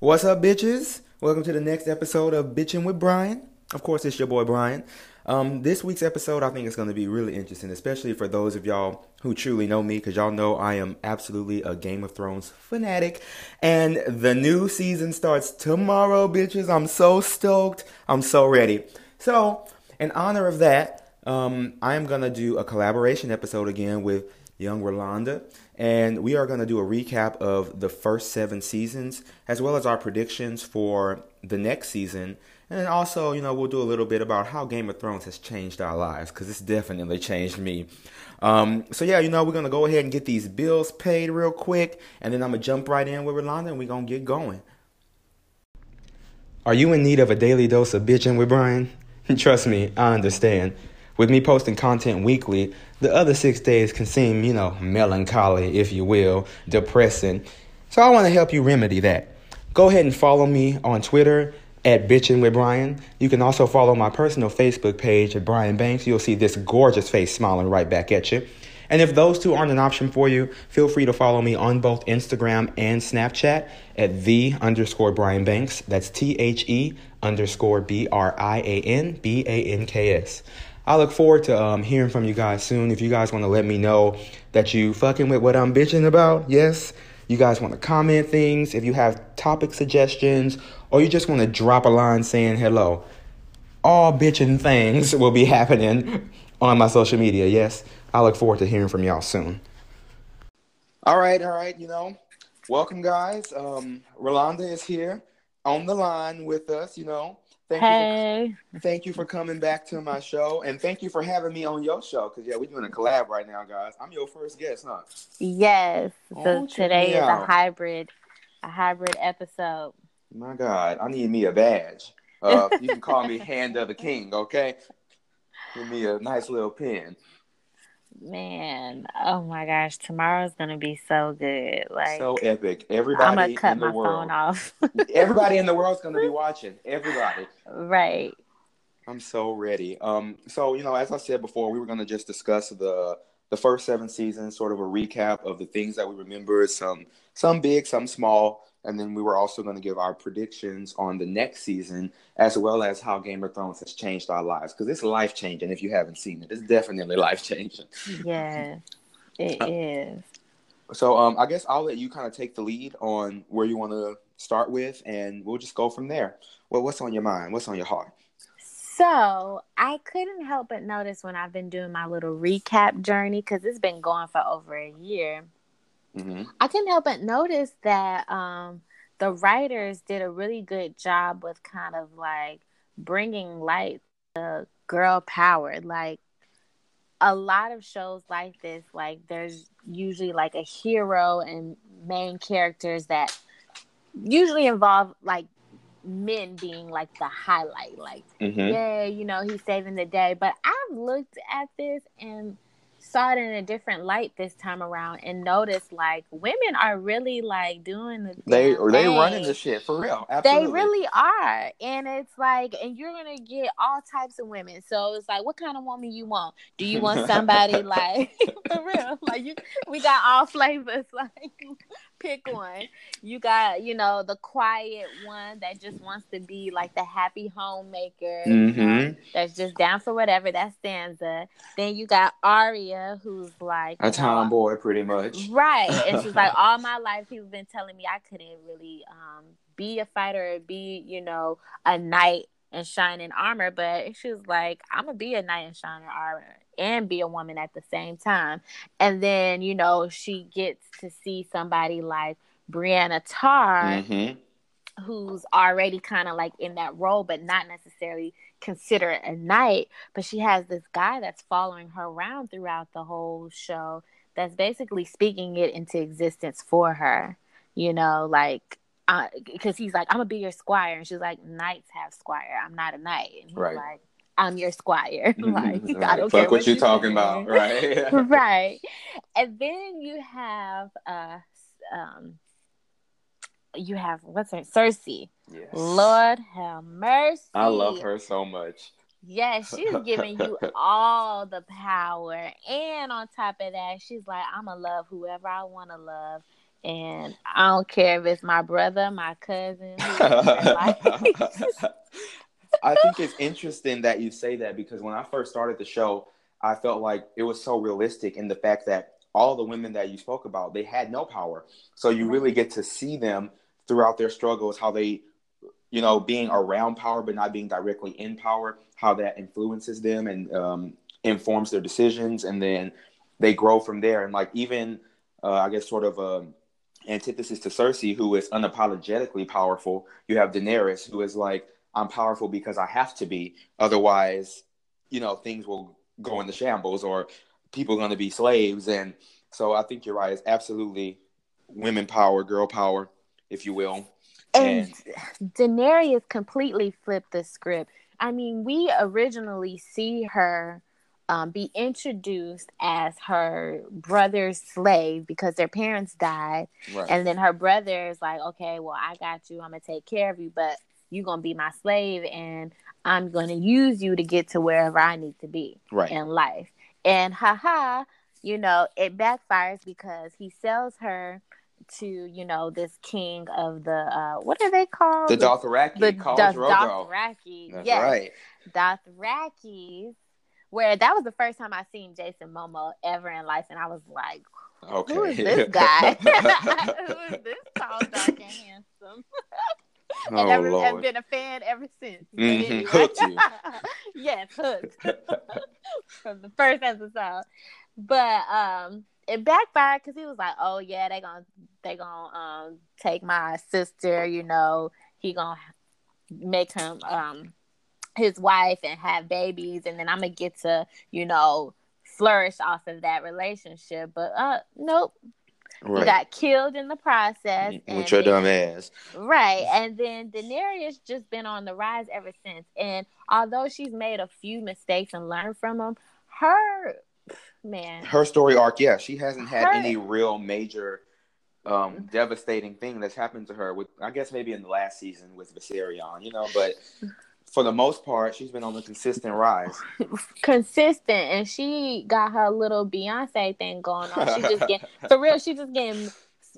What's up, bitches? Welcome to the next episode of Bitchin' with Brian. Of course, it's your boy Brian. Um, this week's episode, I think, is going to be really interesting, especially for those of y'all who truly know me, because y'all know I am absolutely a Game of Thrones fanatic. And the new season starts tomorrow, bitches. I'm so stoked. I'm so ready. So, in honor of that, um, I am going to do a collaboration episode again with young Rolanda. And we are going to do a recap of the first seven seasons, as well as our predictions for the next season. And also, you know, we'll do a little bit about how Game of Thrones has changed our lives, because it's definitely changed me. Um, so, yeah, you know, we're going to go ahead and get these bills paid real quick, and then I'm going to jump right in with Rolanda, and we're going to get going. Are you in need of a daily dose of bitching with Brian? Trust me, I understand. With me posting content weekly, the other six days can seem, you know, melancholy, if you will, depressing. So I want to help you remedy that. Go ahead and follow me on Twitter at Bitchin' with Brian. You can also follow my personal Facebook page at Brian Banks. You'll see this gorgeous face smiling right back at you. And if those two aren't an option for you, feel free to follow me on both Instagram and Snapchat at the underscore Brian Banks. That's T H E underscore B R I A N B A N K S. I look forward to um, hearing from you guys soon. If you guys want to let me know that you fucking with what I'm bitching about, yes. You guys want to comment things, if you have topic suggestions, or you just want to drop a line saying hello, all bitching things will be happening on my social media. Yes, I look forward to hearing from y'all soon. All right, all right, you know, welcome guys. Um, Rolanda is here on the line with us, you know. Thank hey. You for, thank you for coming back to my show, and thank you for having me on your show. Cause yeah, we're doing a collab right now, guys. I'm your first guest, huh? Yes. So today is a hybrid, a hybrid episode. My God, I need me a badge. Uh, you can call me Hand of the King, okay? Give me a nice little pin man, oh my gosh, tomorrow's gonna be so good. Like so epic. Everybody I'm gonna cut my world, phone off. everybody in the world's gonna be watching. Everybody. Right. I'm so ready. Um, so you know, as I said before, we were gonna just discuss the the first seven seasons, sort of a recap of the things that we remember, some some big, some small. And then we were also going to give our predictions on the next season, as well as how Game of Thrones has changed our lives. Because it's life changing if you haven't seen it. It's definitely life changing. Yeah, it uh, is. So um, I guess I'll let you kind of take the lead on where you want to start with, and we'll just go from there. Well, what's on your mind? What's on your heart? So I couldn't help but notice when I've been doing my little recap journey, because it's been going for over a year Mm-hmm. I couldn't help but notice that um, the writers did a really good job with kind of like bringing light to girl power. Like a lot of shows like this, like there's usually like a hero and main characters that usually involve like men being like the highlight. Like, mm-hmm. yeah, you know, he's saving the day. But I've looked at this and saw it in a different light this time around and noticed like women are really like doing the they or they running the shit for real. Absolutely. They really are. And it's like and you're gonna get all types of women. So it's like what kind of woman you want? Do you want somebody like for real? Like you we got all flavors like pick one. You got, you know, the quiet one that just wants to be like the happy homemaker, mm-hmm. that's just down for whatever. That's Sansa. Then you got Arya, who's like a tomboy, pretty much, right? And she's like, all my life, people been telling me I couldn't really um, be a fighter, or be, you know, a knight and shine in armor, but she was like, I'm gonna be a knight and shine in armor and be a woman at the same time. And then, you know, she gets to see somebody like Brienne of Tarth, mm-hmm. who's already kind of like in that role, but not necessarily considered a knight. But she has this guy that's following her around throughout the whole show that's basically speaking it into existence for her. You know, like because uh, he's like, I'm gonna be your squire, and she's like, knights have squire. I'm not a knight, and he's right. like, I'm your squire. like right. I don't Fuck care what, you're talking about, right? right. And then you have uh um you have what's her name? Cersei. Yes. Lord have mercy. I love her so much. Yes, she's giving you all the power. And on top of that, she's like, I'ma love whoever I wanna love And I don't care if it's my brother, my cousin. I think it's interesting that you say that because when I first started the show, I felt like it was so realistic in the fact that all the women that you spoke about, they had no power. So you really get to see them throughout their struggles, how they, you know, being around power but not being directly in power, how that influences them and um, informs their decisions, and then they grow from there. And like even, uh, I guess, sort of a antithesis to Cersei, who is unapologetically powerful. You have Daenerys, who is like, I'm powerful because I have to be. Otherwise, you know, things will go into shambles or people are going to be slaves. And so I think you're right. It's absolutely women power, girl power, if you will. And, and Daenerys completely flipped the script. I mean, we originally see her um, be introduced as her brother's slave because their parents died. Right. And then her brother is like, okay, well, I got you. I'm going to take care of you, but you're going to be my slave and I'm going to use you to get to wherever I need to be right. in life. And haha, you know, it backfires because he sells her to you know this king of the uh what are they called the Dothraki the Dothraki That's yes right. Dothraki where that was the first time I seen Jason Momoa ever in life, and I was like, okay. "Who is this guy? Who is this tall, dark, and handsome?" and oh, ever, I've been a fan ever since. Mm-hmm. Hooked you. yes, hooked from the first episode. But um, it backfired because he was like, "Oh yeah, they gonna they gonna um take my sister. You know, he gonna make him um his wife and have babies and then I'm gonna get to, you know, flourish off of that relationship. But uh nope. Right. He got killed in the process. With your dumb ass. Right. And then Daenerys just been on the rise ever since. And although she's made a few mistakes and learned from them, her man. Her story arc, yeah, she hasn't had her, any real major um, devastating thing that's happened to her with I guess maybe in the last season with Viserion, you know, but for the most part, she's been on a consistent rise. consistent, and she got her little Beyonce thing going on. She just getting for real. She just getting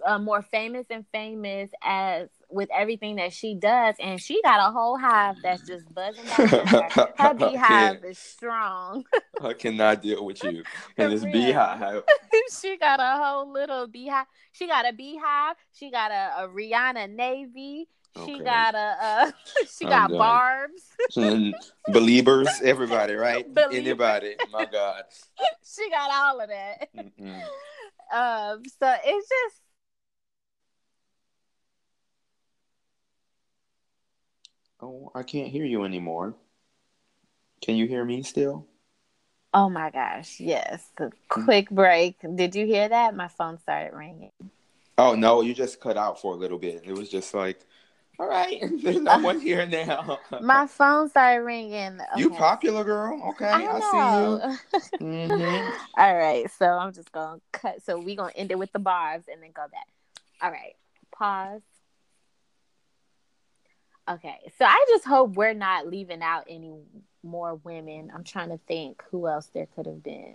uh, more famous and famous as with everything that she does, and she got a whole hive that's just buzzing. Her. her beehive is strong. I cannot deal with you and this beehive. she got a whole little beehive. She got a beehive. She got a, a Rihanna navy. She okay. got a uh, she got barbs. Believers, everybody, right? Believers. Anybody. My God. she got all of that. Um, so it's just Oh, I can't hear you anymore. Can you hear me still? Oh my gosh, yes. The mm. quick break. Did you hear that? My phone started ringing. Oh no, you just cut out for a little bit. It was just like all right, there's no one here now. My phone started ringing. Okay. You popular girl? Okay, I, I see you. mm-hmm. All right, so I'm just gonna cut. So we gonna end it with the bars and then go back. All right, pause. Okay, so I just hope we're not leaving out any more women. I'm trying to think who else there could have been.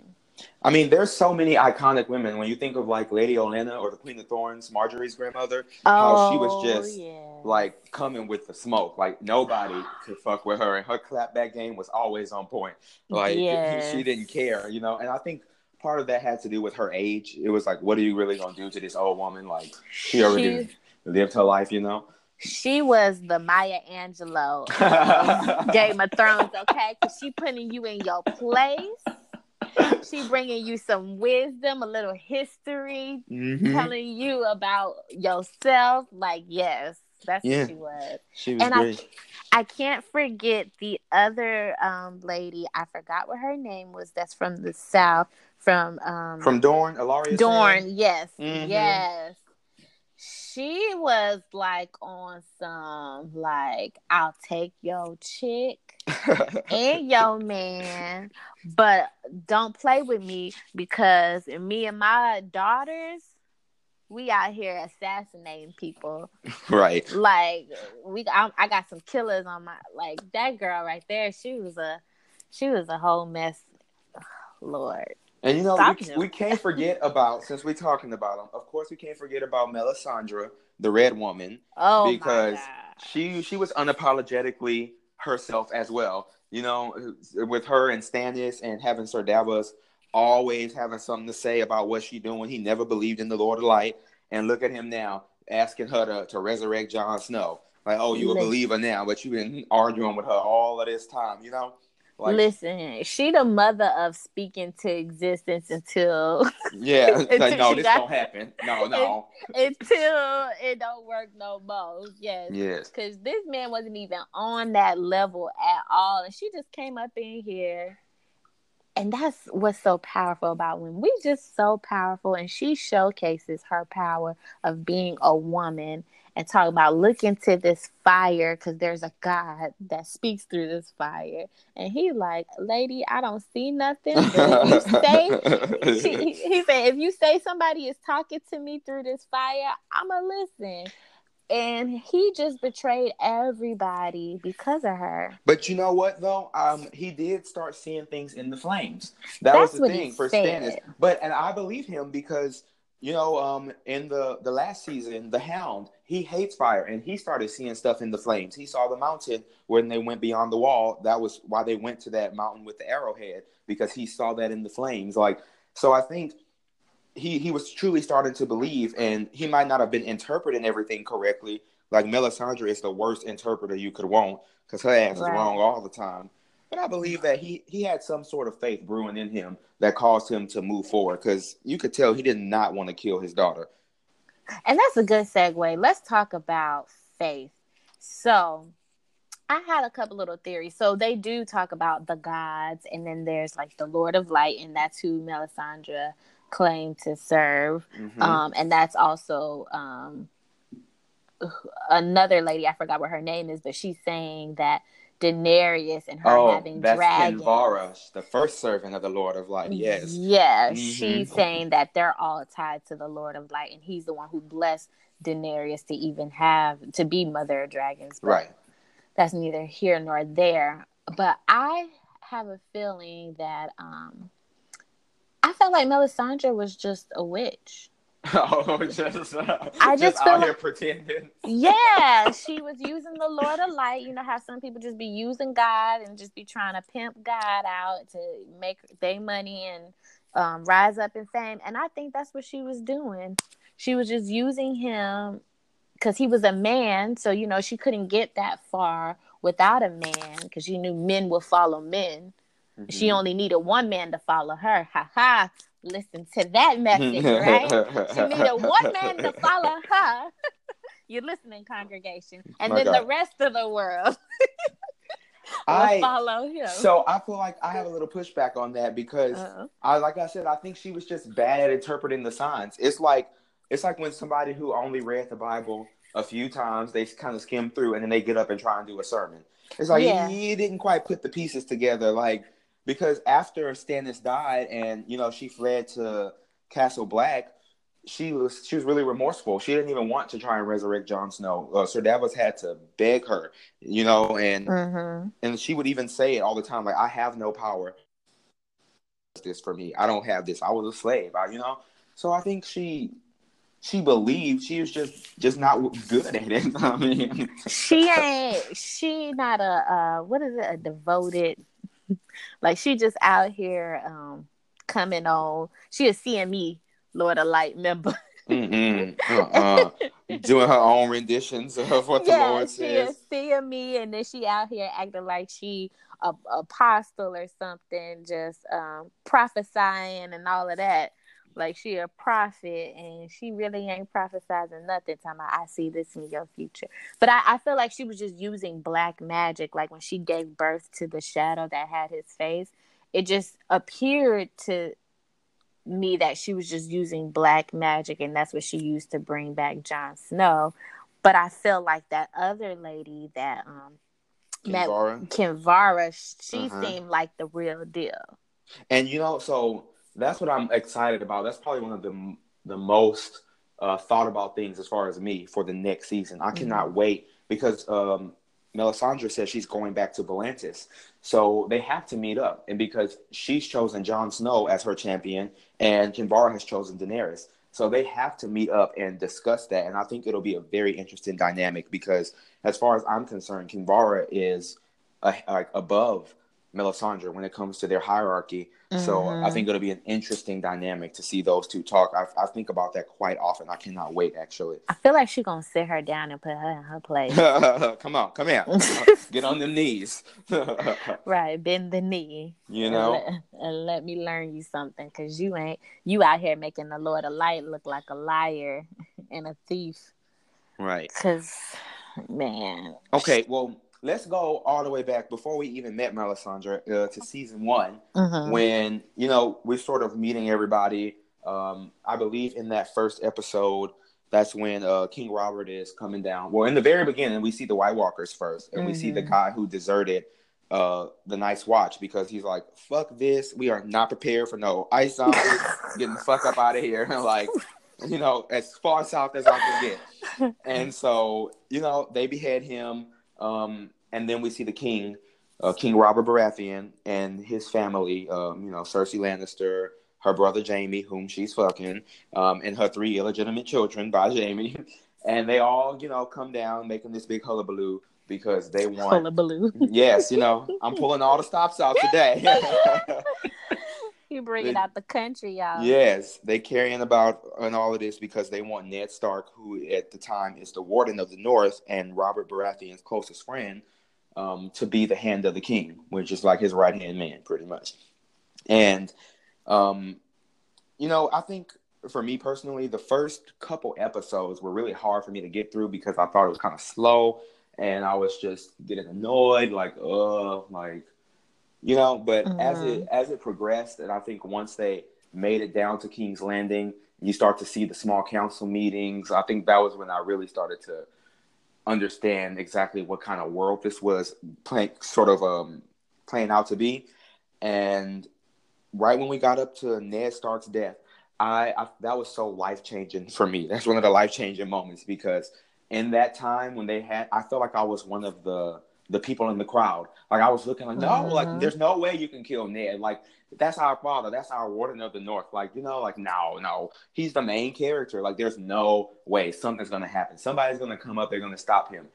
I mean, there's so many iconic women. When you think of like Lady Olenna or the Queen of Thorns, Margaery's grandmother, oh, how she was oh, just yeah. like coming with the smoke. Like nobody could fuck with her, and her clapback game was always on point. Like yes. she didn't care, you know. And I think part of that had to do with her age. It was like, what are you really gonna do to this old woman? Like she already she, lived her life, you know. She was the Maya Angelou Game of Thrones, okay? Because she putting you in your place she bringing you some wisdom, a little history, mm-hmm. telling you about yourself. Like, yes, that's yeah. what she was. She was and great. I, I can't forget the other um, lady. I forgot what her name was. That's from the south. From um, from Dorne, Ellaria. Dorne, yes, mm-hmm. yes she was like on some like I'll take your chick and your man, but don't play with me because me and my daughters, we out here assassinating people. Right. Like we, I, I got some killers on my like that girl right there. She was a, she was a whole mess. Lord. And you know, we, we can't forget about since we're talking about them. Of course, we can't forget about Melisandre, the red woman, Oh because my God. she she was unapologetically herself as well. You know, with her and Stannis and having Sir Davos always having something to say about what she doing. He never believed in the Lord of Light, and look at him now asking her to, to resurrect Jon Snow. Like, oh, you a believer now, but you've been arguing with her all of this time. You know, like Listen, she the mother of speaking to existence until yeah, Until like, no, this got- don't happen. No, no, until it don't work no more. Yes. yes. Because this man wasn't even on that level at all. And she just came up in here. And that's what's so powerful about when We just so powerful. And she showcases her power of being a woman and talk about look into this fire because there's a God that speaks through this fire. And he like, lady, I don't see nothing. If you say she, he said, if you say somebody is talking to me through this fire, I'ma listen. And he just betrayed everybody because of her. But you know what though? Um, he did start seeing things in the flames. That That's was the thing for said. Stannis. But and I believe him because you know, um, in the the last season, the Hound he hates fire, and he started seeing stuff in the flames. He saw the mountain when they went beyond the wall. That was why they went to that mountain with the arrowhead because he saw that in the flames. Like so, I think he he was truly starting to believe, and he might not have been interpreting everything correctly. Like Melisandre is the worst interpreter you could want because her ass Right. is wrong all the time. But I believe that he he had some sort of faith brewing in him that caused him to move forward because you could tell he did not want to kill his daughter. And that's a good segue. Let's talk about faith. So I had a couple little theories. So they do talk about the gods, and then there's like the Lord of Light, and that's who Melisandre claimed to serve. Mhm. Um, and that's also um, another lady. I forgot what her name is, but she's saying that Daenerys and her oh, having that's dragons. Kinvara, the first servant of the Lord of Light. Yes. Yeah, Mhm. she's saying that they're all tied to the Lord of Light, and he's the one who blessed Daenerys to even have to be Mother of Dragons. But Right. That's neither here nor there. But I have a feeling that um I felt like Melisandre was just a witch. oh, just, uh, I just out feel like- pretending. Yeah, she was using the Lord of Light. You know how some people just be using God and just be trying to pimp God out to make their money and um, rise up in fame. And I think that's what she was doing. She was just using him because he was a man. So, you know, she couldn't get that far without a man because she knew men will follow men. She Mhm. only needed one man to follow her. Ha ha. Listen to that message, right? She needed one man to follow her. You're listening, congregation, and My then the rest of the world will I follow him. so I feel like I have a little pushback on that because Uh-uh. I like I said I think she was just bad at interpreting the signs. It's like it's like when somebody who only read the Bible a few times they kind of skim through and then they get up and try and do a sermon. It's like Yeah. you didn't quite put the pieces together like because after Stannis died and you know she fled to Castle Black she was she was really remorseful. She didn't even want to try and resurrect Jon Snow. Uh, Sir Davos had to beg her, you know, and Mhm. and she would even say it all the time, like, "I have no power. This for me. I don't have this. I was a slave. I, you know." So I think she she believed she was just just not good at it. I mean, She ain't. She not a. Uh, what is it? A devoted. like she just out here um coming on. She a CME Lord of Light member. Mm-mm, uh-uh. doing her own renditions of what the yeah, Lord she says. is seeing me, and then she out here acting like she a apostle or something, just um, prophesying and all of that. Like she a prophet, and she really ain't prophesizing nothing. Talking about I see this in your future, but I, I feel like she was just using black magic. Like when she gave birth to the shadow that had his face, it just appeared to me that she was just using black magic and that's what she used to bring back Jon Snow. But I feel like that other lady that um met Kinvara. Kinvara, she Uh-huh. seemed like the real deal. And you know, so that's what I'm excited about. That's probably one of the the most uh, thought about things as far as me for the next season. I cannot wait because um, Melisandre says she's going back to Volantis. So they have to meet up. And because she's chosen Jon Snow as her champion and Kinvara has chosen Daenerys. So they have to meet up and discuss that. And I think it'll be a very interesting dynamic because as far as I'm concerned, Kinvara is uh, like above Melisandre when it comes to their hierarchy. Mm-hmm. So I think it'll be an interesting dynamic to see those two talk. I, I, think about that quite often. I cannot wait, actually. I feel like she's gonna sit her down and put her in her place. come on, come here, get on them knees. right, bend the knee. You know, and let, and let, me learn you something, cause you ain't you out here making the Lord of Light look like a liar and a thief. Right. Cause man. Okay, well let's go all the way back before we even met Melisandre uh, to season one, mm-hmm. when you know we're sort of meeting everybody. Um, I believe in that first episode, that's when uh, King Robert is coming down. Well, in the very beginning, we see the White Walkers first, and mm-hmm. we see the mm-hmm. guy who deserted uh, the Night's Watch because he's like, "Fuck this! We are not prepared for no ice zombies. Getting the fuck up out of here!" like, you know, as far south as I can get. And so, you know, they behead him. Um, and then we see the king, uh, King Robert Baratheon, and his family. Um, you know, Cersei Lannister, her brother Jaime, whom she's fucking, um, and her three illegitimate children by Jaime, and they all, you know, come down making this big hullabaloo because they want hullabaloo. Yes, you know, I'm pulling all the stops out today. You bring it out the country, y'all. Yes, they carrying about on all of this because they want Ned Stark, who at the time is the Warden of the North and Robert Baratheon's closest friend, um, to be the hand of the king, which is like his right hand man, pretty much. And, um, you know, I think for me personally, the first couple episodes were really hard for me to get through because I thought it was kind of slow, and I was just getting annoyed, like, uh, like you know. But mm-hmm. as it mm-hmm. as it progressed, and I think once they made it down to King's Landing, you start to see the small council meetings. I think that was when I really started to understand exactly what kind of world this was playing, sort of um, playing out to be. And right when we got up to Ned Stark's death, I, I that was so life changing for me. That's one of the life changing moments because in that time when they had, I felt like I was one of the the people in the crowd. Like I was looking like, no, mm-hmm. like there's no way you can kill Ned. Like that's our father, that's our warden of the north. Like, you know, like no, no. He's the main character. Like there's no way something's gonna happen. Somebody's gonna come up, they're gonna stop him.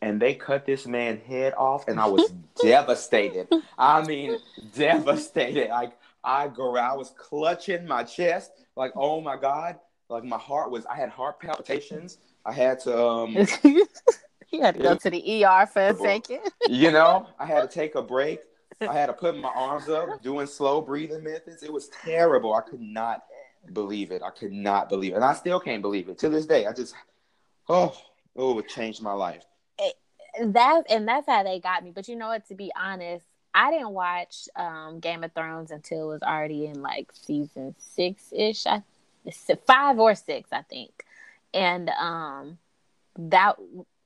And they cut this man head off, and I was devastated. I mean, devastated. Like I I was clutching my chest, like, oh my God. Like my heart was I had heart palpitations. I had to um You had to go to the ER for a second. you know, I had to take a break. I had to put my arms up, doing slow breathing methods. It was terrible. I could not believe it. I could not believe it. And I still can't believe it. To this day, I just, oh, oh, it changed my life. that and that's how they got me. But you know what? To be honest, I didn't watch um, Game of Thrones until it was already in like season six ish. I five or six, I think. And um, that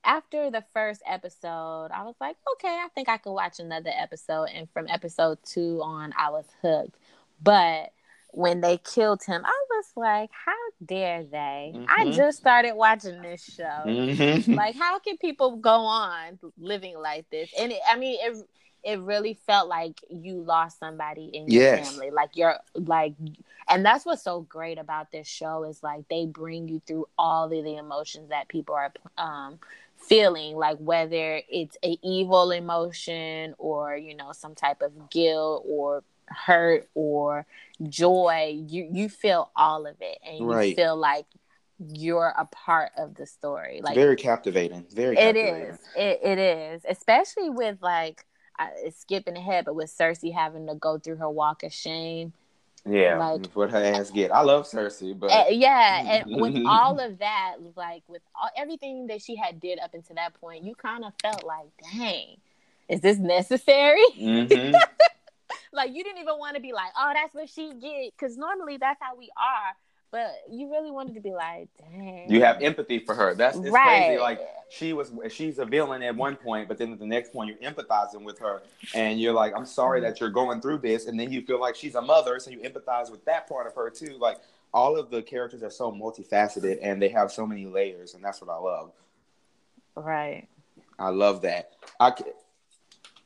after the first episode, I was like, okay, I think I could watch another episode. And from episode two on, I was hooked. But when they killed him, I was like, how dare they? Mm-hmm. I just started watching this show. Mm-hmm. Like, how can people go on living like this? And it, I mean, it it really felt like you lost somebody in your yes. family. Like you're like and that's what's so great about this show is like they bring you through all of the emotions that people are um feeling like whether it's a evil emotion or you know some type of guilt or hurt or joy you you feel all of it and you feel like you're a part of the story like very captivating very captivating. it is. It, it is. Especially with like uh, skipping ahead but with cersei having to go through her walk of shame yeah, like what her ass get. I love Cersei, but uh, yeah, and with all of that, like with all, everything that she had did up until that point, you kind of felt like, dang, is this necessary? Mm-hmm. like you didn't even want to be like, oh, that's what she get, because normally that's how we are but you really wanted to be like, dang. You have empathy for her. That's it's right. crazy. Like she was, she's a villain at one point, but then at the next point you're empathizing with her, and you're like, I'm sorry mm-hmm. that you're going through this, and then you feel like she's a mother, so you empathize with that part of her too. Like all of the characters are so multifaceted, and they have so many layers, and that's what I love. Right. I love that. I,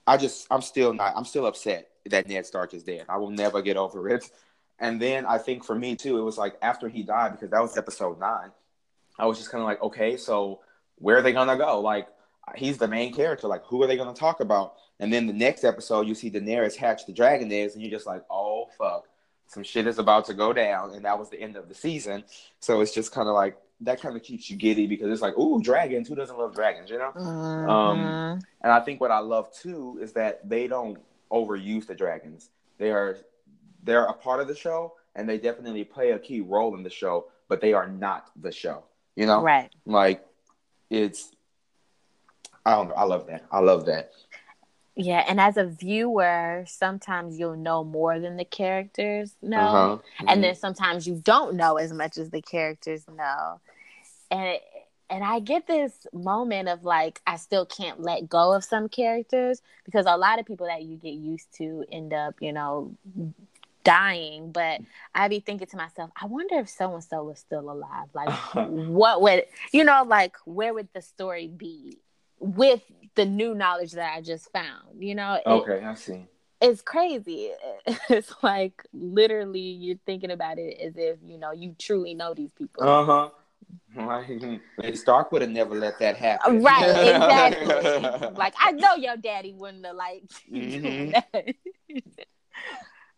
I just I'm still not I'm still upset that Ned Stark is dead. I will never get over it. And then I think for me too, it was like after he died because that was episode nine. I was just kind of like, okay, so where are they gonna go? Like he's the main character. Like who are they gonna talk about? And then the next episode, you see Daenerys hatch the dragon eggs, and you're just like, oh fuck, some shit is about to go down. And that was the end of the season. So it's just kind of like that kind of keeps you giddy because it's like, ooh, dragons. Who doesn't love dragons? You know. Mm-hmm. Um, and I think what I love too is that they don't overuse the dragons. They are they're a part of the show, and they definitely play a key role in the show, but they are not the show. You know, right? Like it's I don't know. I love that. I love that. Yeah, and as a viewer, sometimes you'll know more than the characters know, uh-huh. mm-hmm. and then sometimes you don't know as much as the characters know. And it, and I get this moment of like I still can't let go of some characters because a lot of people that you get used to end up, you know, dying. But I be thinking to myself, I wonder if so and so was still alive. Like, what would you know? Like, where would the story be with the new knowledge that I just found? You know? Okay, it, I see. It's crazy. It's like literally you're thinking about it as if you know you truly know these people. Uh huh. Like, Stark would have never let that happen. Right, exactly. like I know your daddy wouldn't have liked mm-hmm.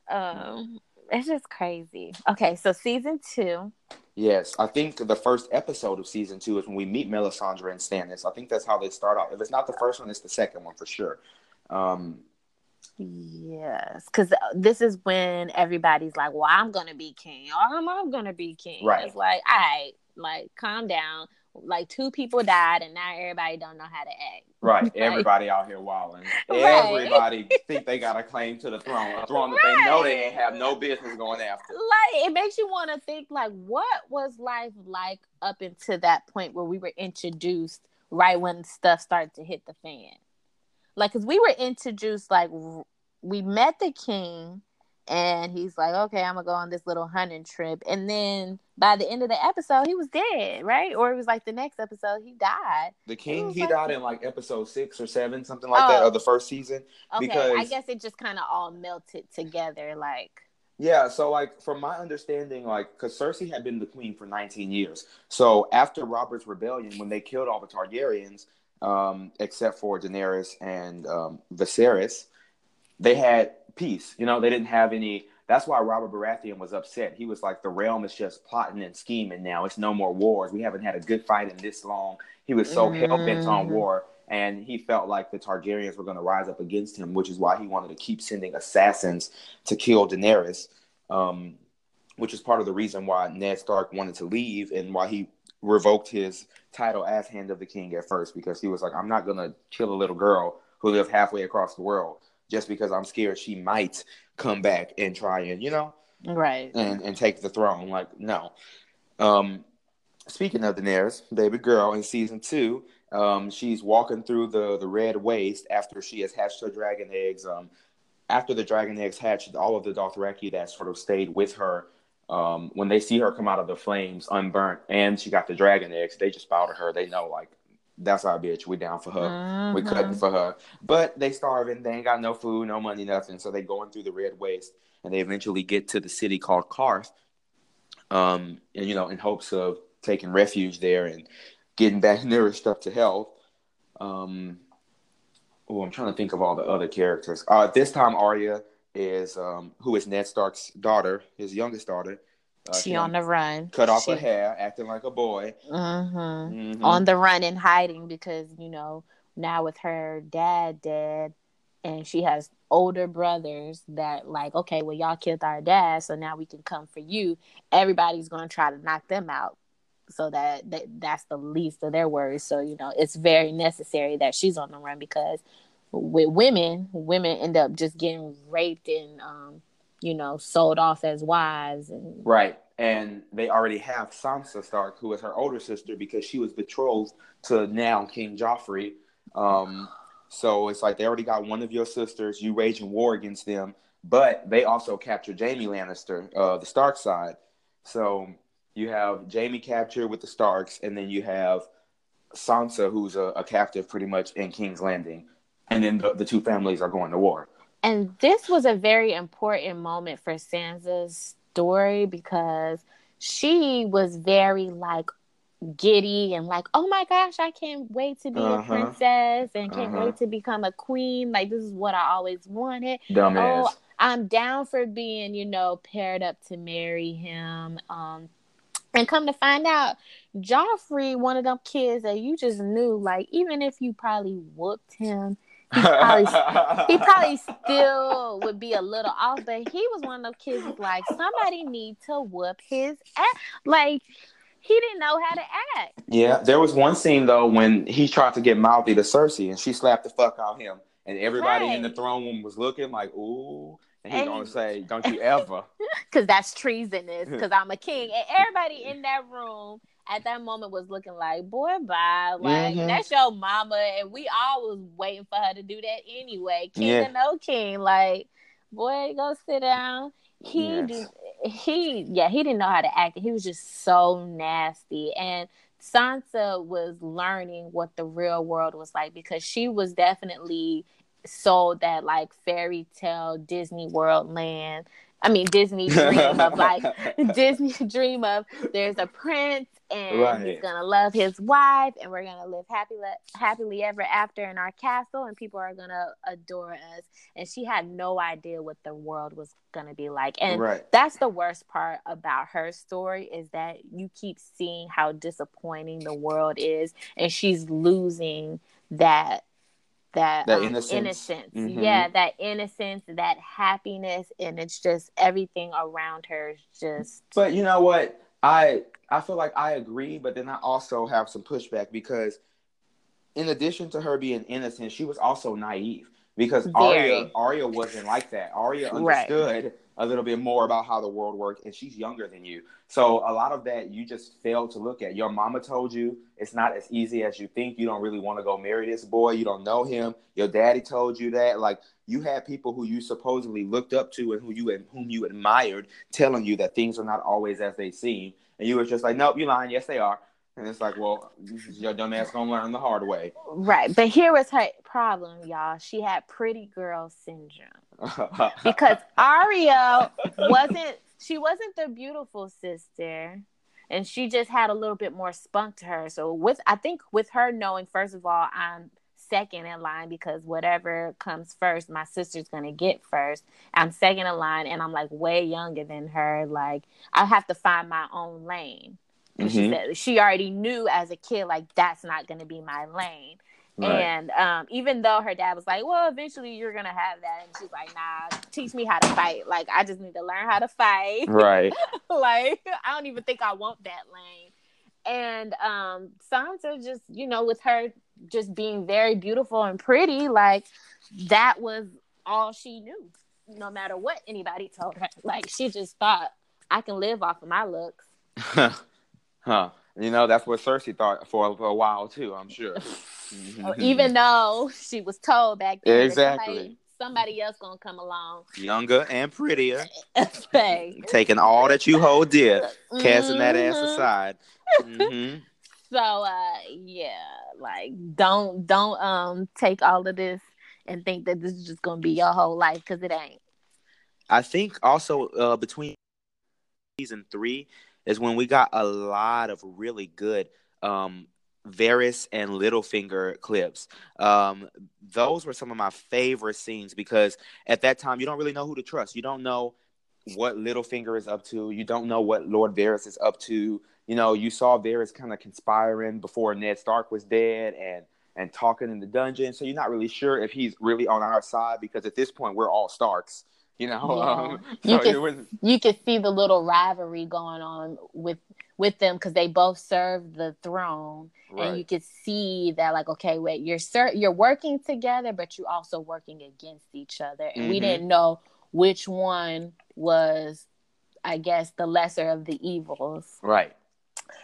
Um, it's just crazy. Okay, so season two. Yes, I think the first episode of season two is when we meet Melisandre and Stannis. I think that's how they start off. If it's not the first one, it's the second one for sure. Um, yes, because this is when everybody's like, "Well, I'm gonna be king," or "I'm, I'm gonna be king." Right. It's like, all right, like calm down like two people died and now everybody don't know how to act. Right. like, everybody out here wilding. Right. Everybody think they got a claim to the throne, a throne right. that they know they ain't have no business going after. Like it makes you want to think like what was life like up until that point where we were introduced right when stuff started to hit the fan. Like cuz we were introduced like we met the king and he's like, okay, I'm gonna go on this little hunting trip. And then by the end of the episode, he was dead, right? Or it was like the next episode, he died. The king, he like, died in like episode six or seven, something like oh, that, of the first season. Okay, because I guess it just kind of all melted together, like. Yeah, so like from my understanding, like because Cersei had been the queen for 19 years. So after Robert's rebellion, when they killed all the Targaryens, um, except for Daenerys and um, Viserys, they had peace. You know, they didn't have any. That's why Robert Baratheon was upset. He was like, the realm is just plotting and scheming now. It's no more wars. We haven't had a good fight in this long. He was so mm-hmm. hell bent on mm-hmm. war, and he felt like the Targaryens were going to rise up against him, which is why he wanted to keep sending assassins to kill Daenerys. Um, which is part of the reason why Ned Stark wanted to leave and why he revoked his title as Hand of the King at first, because he was like, I'm not going to kill a little girl who lived halfway across the world just because I'm scared she might come back and try and, you know, right. And and take the throne. Like, no. Um speaking of Daenerys, baby girl in season two, um, she's walking through the the red waste after she has hatched her dragon eggs. Um after the dragon eggs hatched, all of the Dothraki that sort of stayed with her um, when they see her come out of the flames unburnt and she got the dragon eggs, they just bow to her. They know like that's our bitch. We down for her. Mm-hmm. We cutting for her. But they starving. They ain't got no food, no money, nothing. So they going through the red waste, and they eventually get to the city called Qarth. Um, and you know, in hopes of taking refuge there and getting back nourished up to health. Um, oh, I'm trying to think of all the other characters. Uh, this time Arya is um, who is Ned Stark's daughter, his youngest daughter. Uh, she on the run. Cut off she... her hair, acting like a boy. Mm-hmm. Mm-hmm. On the run and hiding because you know now with her dad dead, and she has older brothers that like okay, well y'all killed our dad, so now we can come for you. Everybody's gonna try to knock them out, so that, that that's the least of their worries. So you know it's very necessary that she's on the run because with women, women end up just getting raped and um, you know, sold off as wives and right. And they already have Sansa Stark, who is her older sister, because she was betrothed to now King Joffrey. Um, so it's like they already got one of your sisters. You waging war against them, but they also captured Jaime Lannister, uh, the Stark side. So you have Jaime captured with the Starks, and then you have Sansa, who's a, a captive pretty much in King's Landing. and then the, the two families are going to war. And this was a very important moment for Sansa's story because she was very like giddy and like, oh my gosh, I can't wait to be uh-huh. a princess and can't uh-huh. wait to become a queen. Like this is what I always wanted. Dumbass. Oh, I'm down for being, you know, paired up to marry him. Um, and come to find out, Joffrey, one of them kids that you just knew, like even if you probably whooped him, he probably, he probably still would be a little off. But he was one of those kids like somebody need to whoop his ass. Like he didn't know how to act. Yeah, there was one scene though when he tried to get mouthy to Cersei and she slapped the fuck out him, and everybody right. in the throne room was looking like, ooh. And he's gonna say, "Don't you ever?" Because that's treasonous. Because I'm a king, and everybody in that room at that moment was looking like, "Boy, bye." Like mm-hmm. that's your mama, and we all was waiting for her to do that anyway. King yeah. or no king, like, boy, go sit down. He yes. did, he yeah he didn't know how to act. He was just so nasty, and Sansa was learning what the real world was like because she was definitely sold that like fairy tale Disney World land. I mean Disney dream of like Disney dream of there's a prince and right. he's gonna love his wife and we're gonna live happily happily ever after in our castle and people are gonna adore us. And she had no idea what the world was gonna be like. And right. that's the worst part about her story is that you keep seeing how disappointing the world is and she's losing that that, that um, innocence, innocence. Mm-hmm. yeah that innocence that happiness and it's just everything around her is just but you know what i i feel like i agree but then i also have some pushback because in addition to her being innocent she was also naive because Very. Arya Arya wasn't like that. Arya understood right. A little bit more about how the world works and she's younger than you. So a lot of that you just fail to look at. Your mama told you it's not as easy as you think. You don't really want to go marry this boy. You don't know him. Your daddy told you that. Like you had people who you supposedly looked up to and who you and whom you admired telling you that things are not always as they seem, and you were just like, nope, you're lying. Yes, they are. And it's like, well, your dumb ass gonna learn the hard way. Right. But here was her problem, y'all. She had pretty girl syndrome. because Arya wasn't she wasn't the beautiful sister. And she just had a little bit more spunk to her. So with I think with her knowing, first of all, I'm second in line because whatever comes first, my sister's gonna get first. I'm second in line and I'm like way younger than her. Like I have to find my own lane. Mm-hmm. She said she already knew as a kid, like that's not going to be my lane. Right. And um, even though her dad was like, "Well, eventually you're gonna have that," and she's like, "Nah, teach me how to fight. Like, I just need to learn how to fight. Right. like, I don't even think I want that lane." And um, Sansa just, you know, with her just being very beautiful and pretty, like that was all she knew. No matter what anybody told her, like she just thought, "I can live off of my looks." Huh. You know, that's what Cersei thought for, for a while too, I'm sure. Even though she was told back then exactly. Somebody, somebody, else gonna come along. Younger and prettier. Taking all that you hold dear, mm-hmm. casting that ass mm-hmm. aside. Mm-hmm. So uh yeah, like don't don't um take all of this and think that this is just gonna be your whole life because it ain't. I think also uh between season three is when we got a lot of really good um, Varys and Littlefinger clips. Um, those were some of my favorite scenes because at that time you don't really know who to trust. You don't know what Littlefinger is up to. You don't know what Lord Varys is up to. You know, you saw Varys kind of conspiring before Ned Stark was dead and and talking in the dungeon. So you're not really sure if he's really on our side because at this point we're all Starks you know yeah. um, so you can was... you can see the little rivalry going on with with them because they both serve the throne right. and you can see that like okay wait you're ser- you're working together but you're also working against each other and mm-hmm. we didn't know which one was i guess the lesser of the evils right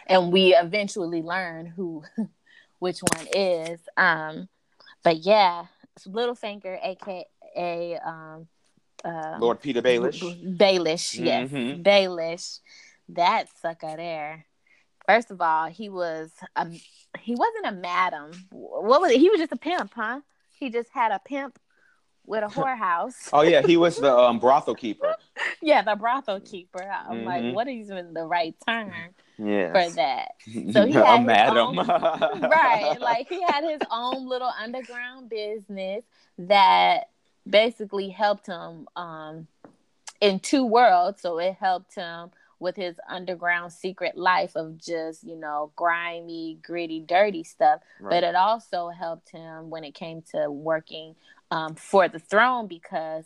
and we eventually learn who which one is um but yeah little Littlefinger aka um um, Lord Petyr Baelish. Baelish, yes, mm-hmm. Baelish. That sucker there. First of all, he was a he wasn't a madam. What was it? He was just a pimp, huh? he just had a pimp with a whorehouse. oh yeah, he was the um, brothel keeper. yeah, the brothel keeper. I'm Mhm. like, what is even the right term Yeah. for that? So he had madam. own- right. Like he had his own little underground business that basically helped him um in two worlds. So it helped him with his underground secret life of just, you know, grimy, gritty, dirty stuff. But it also helped him when it came to working um, for the throne because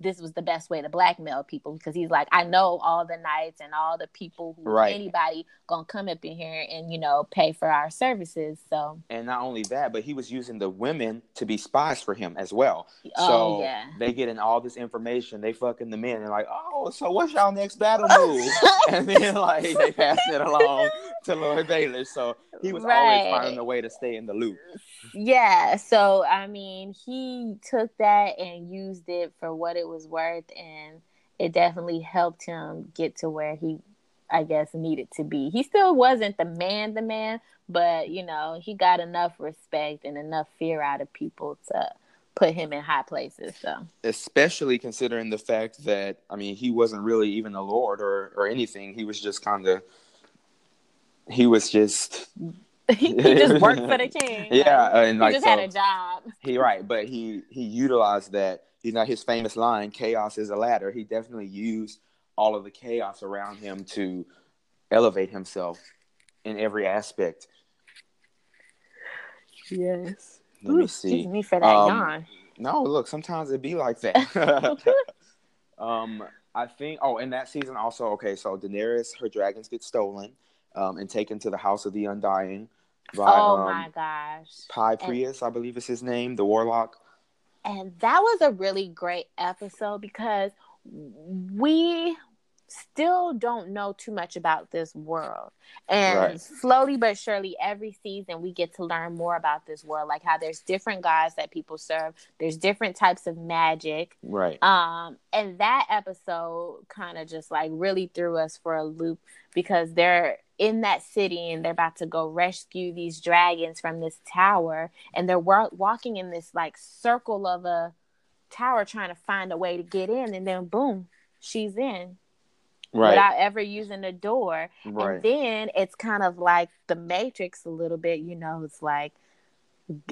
this was the best way to blackmail people because he's like, I know all the knights and all the people who Right. anybody gonna come up in here and you know pay for our services. So and not only that, but he was using the women to be spies for him as well. oh so yeah. they getting all this information. They fucking the men and like, oh, so what's y'all next battle move? and then like they pass it along to Lord Baelish. So he was Right. always finding a way to stay in the loop. yeah so i mean he took that and used it for what it was worth and it definitely helped him get to where he i guess needed to be he still wasn't the man the man but you know he got enough respect and enough fear out of people to put him in high places so Especially considering the fact that I mean he wasn't really even a lord or or anything. He was just kind of he was just he just worked for the king yeah, Like, and he like just so, had a job He right, but he he utilized that. You know his famous line, "Chaos is a ladder." He definitely used all of the chaos around him to elevate himself in every aspect. yes Let me see. excuse me for that Um, yawn No, look, sometimes it be like that. um, I think. Oh, in that season also. Okay, so Daenerys, her dragons get stolen, um, and taken to the House of the Undying by oh um, my gosh Pi Prius, I believe is his name, the warlock. And that was a really great episode because we still don't know too much about this world. And Right. slowly but surely every season we get to learn more about this world like how there's different gods that people serve. There's different types of magic. Right. um and that episode kind of just like really threw us for a loop because they're in that city and they're about to go rescue these dragons from this tower. And they're wa- walking in this like circle of a tower trying to find a way to get in. And then boom she's in Right. without ever using the door right. and then it's kind of like the Matrix a little bit, you know, it's like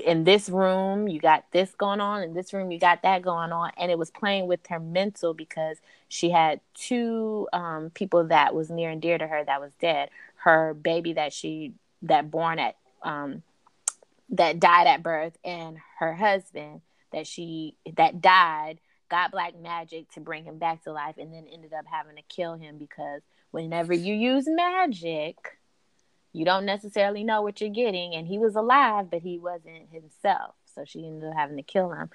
in this room you got this going on, in this room you got that going on. And it was playing with her mental because she had two um, people that was near and dear to her that was dead. Her baby that she that born at um, that died at birth and her husband that she that died got black magic to bring him back to life and then ended up having to kill him because whenever you use magic you don't necessarily know what you're getting. And he was alive but he wasn't himself. So she ended up having to kill him.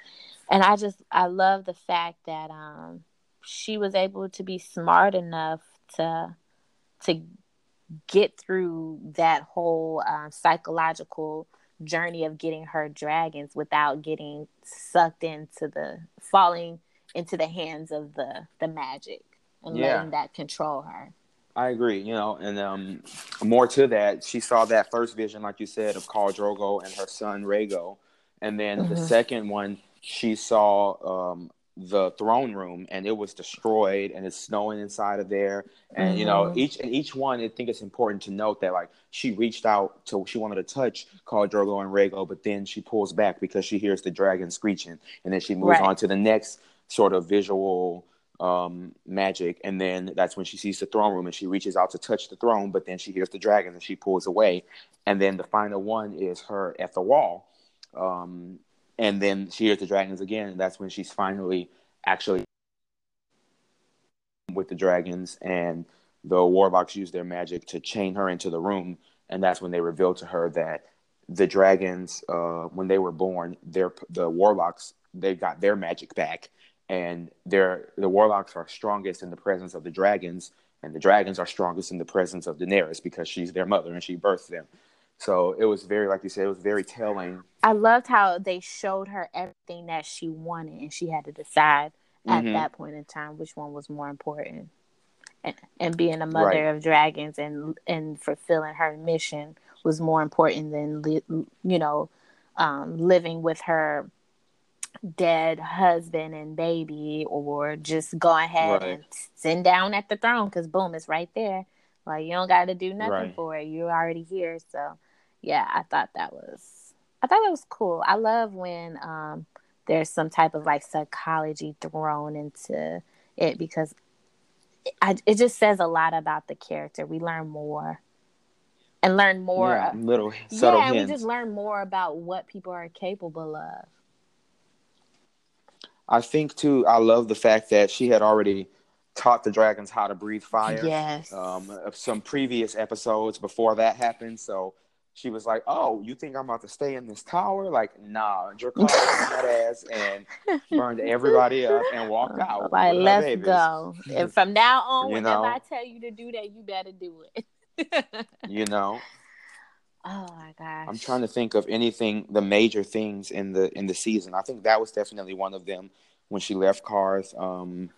And i just i love the fact that um she was able to be smart enough to to get through that whole uh, psychological journey of getting her dragons without getting sucked into the falling into the hands of the the magic and Yeah. letting that control her. I agree, you know, and um, more to that, she saw that first vision, like you said, of Khal Drogo and her son Rhaego, and then the Mhm. second one, she saw um, the throne room, and it was destroyed, and it's snowing inside of there, and you know, Mhm. each and each one, I think it's important to note that like she reached out to, she wanted to touch Khal Drogo and Rhaego, but then she pulls back because she hears the dragon screeching, and then she moves Right. on to the next sort of visual um magic and then that's when she sees the throne room and she reaches out to touch the throne but then she hears the dragon and she pulls away and then the final one is her at the wall um and then she hears the dragons again and that's when she's finally actually with the dragons and the warlocks use their magic to chain her into the room and that's when they reveal to her that the dragons uh when they were born their the warlocks they got their magic back and they're the warlocks are strongest in the presence of the dragons and the dragons are strongest in the presence of Daenerys because she's their mother and she birthed them. So it was very, like you said, it was very telling. I loved how they showed her everything that she wanted and she had to decide at Mhm. that point in time which one was more important. And, and being a mother Right. of dragons and and fulfilling her mission was more important than li- you know um, living with her dead husband and baby or just go ahead Right. and sit down at the throne because boom it's right there like you don't got to do nothing Right. for it you're already here so yeah i thought that was i thought that was cool i love when um there's some type of like psychology thrown into it because it, I, it just says a lot about the character we learn more and learn more yeah, of- little subtle yeah, and we just learn more about what people are capable of. I think too. I love the fact that she had already taught the dragons how to breathe fire. Yes. Um, of some previous episodes before that happened, so she was like, "Oh, you think I'm about to stay in this tower? Like, nah." Dracarys on that ass and burned everybody up and walked out. like, let's babies. go. And from now on, You whenever know? I tell you to do that, you better do it. You know, oh my gosh. I'm trying to think of anything, the major things in the in the season. I think that was definitely one of them when she left Qarth. Um,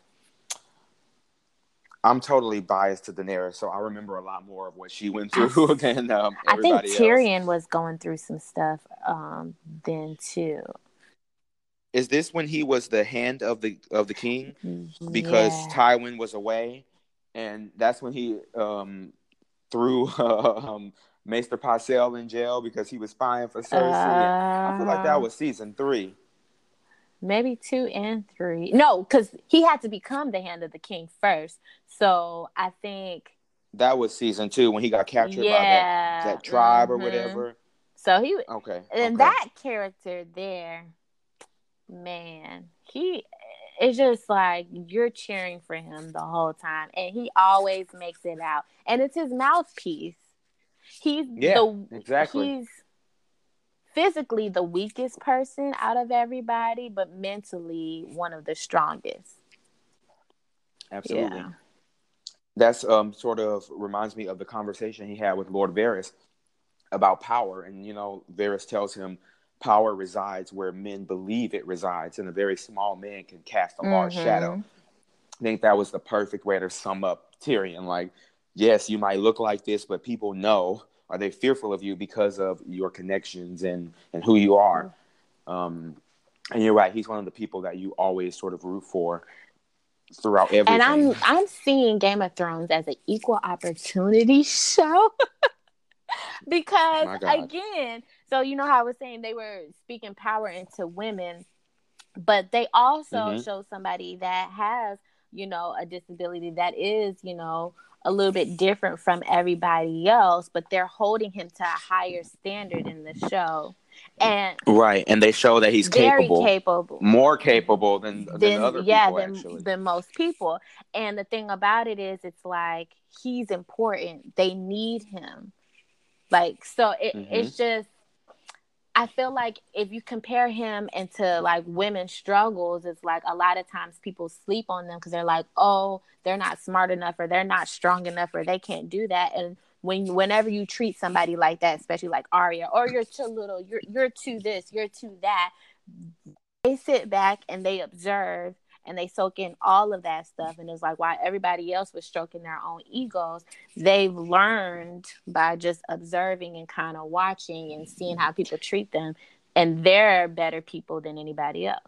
I'm totally biased to Daenerys, so I remember a lot more of what she went through than um, I think everybody else. Tyrion was going through some stuff um, then too. Is this when he was the hand of the of the king? Because Yeah. Tywin was away, and that's when he um, threw um, Maester Pycelle in jail because he was spying for Cersei. I feel like that Uh, was season three. Maybe two and three. No, because he had to become the hand of the king first. So I think That was season two when he got captured by that, that tribe or mhm. whatever. So he Okay. and okay. that character there, man, he it's just like you're cheering for him the whole time, and he always makes it out, and it's his mouthpiece. He's Yeah, the exactly. He's physically the weakest person out of everybody, but mentally one of the strongest. Absolutely. Yeah. That's um sort of reminds me of the conversation he had with Lord Varys about power. And you know, Varys tells him power resides where men believe it resides, and a very small man can cast a large Mhm. shadow. I think that was the perfect way to sum up Tyrion. Like, yes, you might look like this, but people know are they fearful of you because of your connections and and who you are. Um, and you're right; he's one of the people that you always sort of root for throughout everything. And I'm I'm seeing Game of Thrones as an equal opportunity show. because again, so you know how I was saying they were speaking power into women, but they also Mhm. show somebody that has, you know, a disability that is, you know, a little bit different from everybody else, but they're holding him to a higher standard in the show. And Right, and they show that he's very capable, capable more capable than than than other yeah people. than, actually, than most people and the thing about it is it's like he's important they need him like so it, Mhm. it's just i feel like if you compare him into like women's struggles it's like a lot of times people sleep on them because they're like oh they're not smart enough or they're not strong enough or they can't do that. And when whenever you treat somebody like that especially like Arya, or you're too little you're you're too this you're too that they sit back and they observe and they soak in all of that stuff and it's like while everybody else was stroking their own egos they've learned by just observing and kind of watching and seeing how people treat them and they're better people than anybody else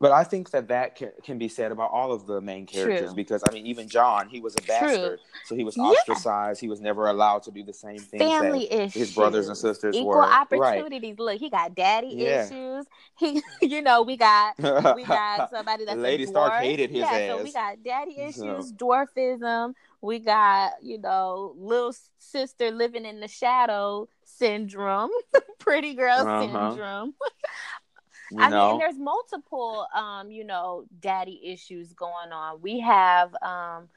but I think that that can, can be said about all of the main characters True. because I mean, even Jon, he was a bastard, so he was Yeah. ostracized. He was never allowed to do the same things family that issues his brothers and sisters equal were. Right. opportunities look he got daddy Yeah. issues he you know we got we got somebody that's Lady Stark hated his yeah, so we got daddy So- issues, dwarfism. We got you know little sister living in the shadow syndrome, pretty girl Uh-huh. syndrome. You I mean, know, and there's multiple um you know daddy issues going on. We have um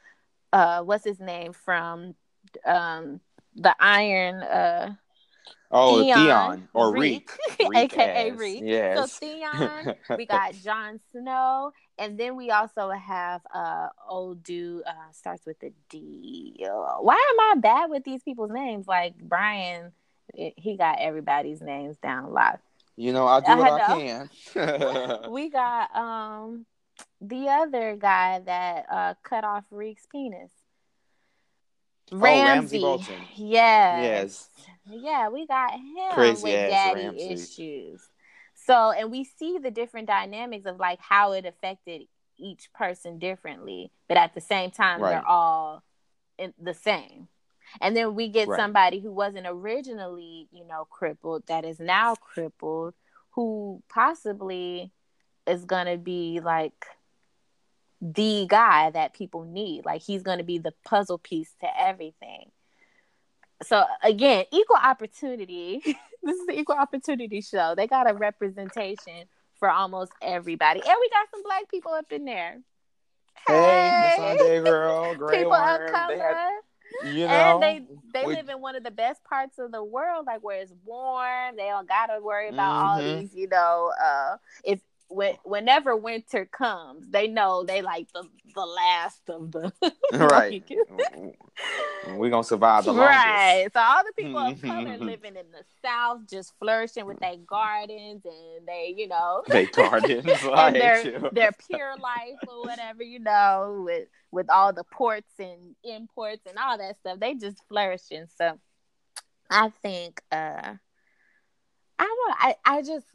uh what's his name from um the Iron uh oh Theon, Theon, or Reek, Reek, Reek aka ass. Reek. Yes. So Theon, we got Jon Snow, and then we also have uh old dude uh starts with a D. Why am I bad with these people's names? Like Brian, he got everybody's names down locked. You know, I'll do what I, know. can. we got um the other guy that uh cut off Reek's penis. Oh, Ramsay. Bolton. Yes. Yes. Yeah, we got him Crazy with daddy Ramsay. issues. So, and we see the different dynamics of like how it affected each person differently, but at the same time, Right. they're all in the same. And then we get Right. somebody who wasn't originally, you know, crippled that is now crippled, who possibly is going to be like the guy that people need. Like he's going to be the puzzle piece to everything. So again, equal opportunity. this is the equal opportunity show. They got a representation for almost everybody, and we got some black people up in there. Hey, the Sunday girl, Grey people of color, you know, and they they we- live in one of the best parts of the world, like where it's warm. They don't gotta worry about all Mhm. these, you know. Uh, if when, whenever winter comes, they know they like the the last of the right. We're gonna survive the longest. Right. So all the people of color living in the South just flourishing with their gardens and they, you know, They gardens like their you. their pure life or whatever, you know, with with all the ports and imports and all that stuff. They just flourishing. So I think uh I don't know, I, I just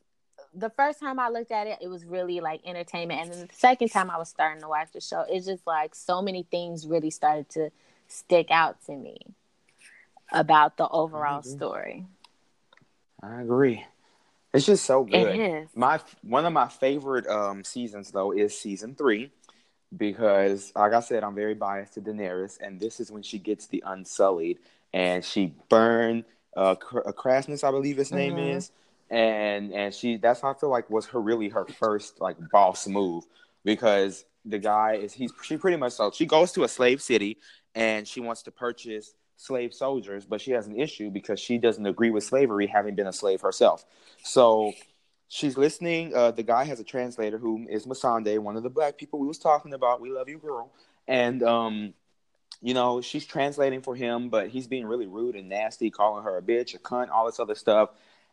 the first time I looked at it, it was really like entertainment. And then the second time I was starting to watch the show, it's just like so many things really started to stick out to me about the overall agree. story. I agree. It's just so good. It is. My one of my favorite um seasons though is season three because, like I said, I'm very biased to Daenerys, and this is when she gets the Unsullied, and she burned uh, uh I believe his name Mhm. is, and and she that's how I feel like was her really her first like boss move because the guy is he's she pretty much so she goes to a slave city and she wants to purchase slave soldiers, but she has an issue because she doesn't agree with slavery, having been a slave herself. So she's listening. Uh, the guy has a translator who is Missandei, one of the black people we was talking about. We love you, girl. And um, you know, she's translating for him, but he's being really rude and nasty, calling her a bitch, a cunt, all this other stuff.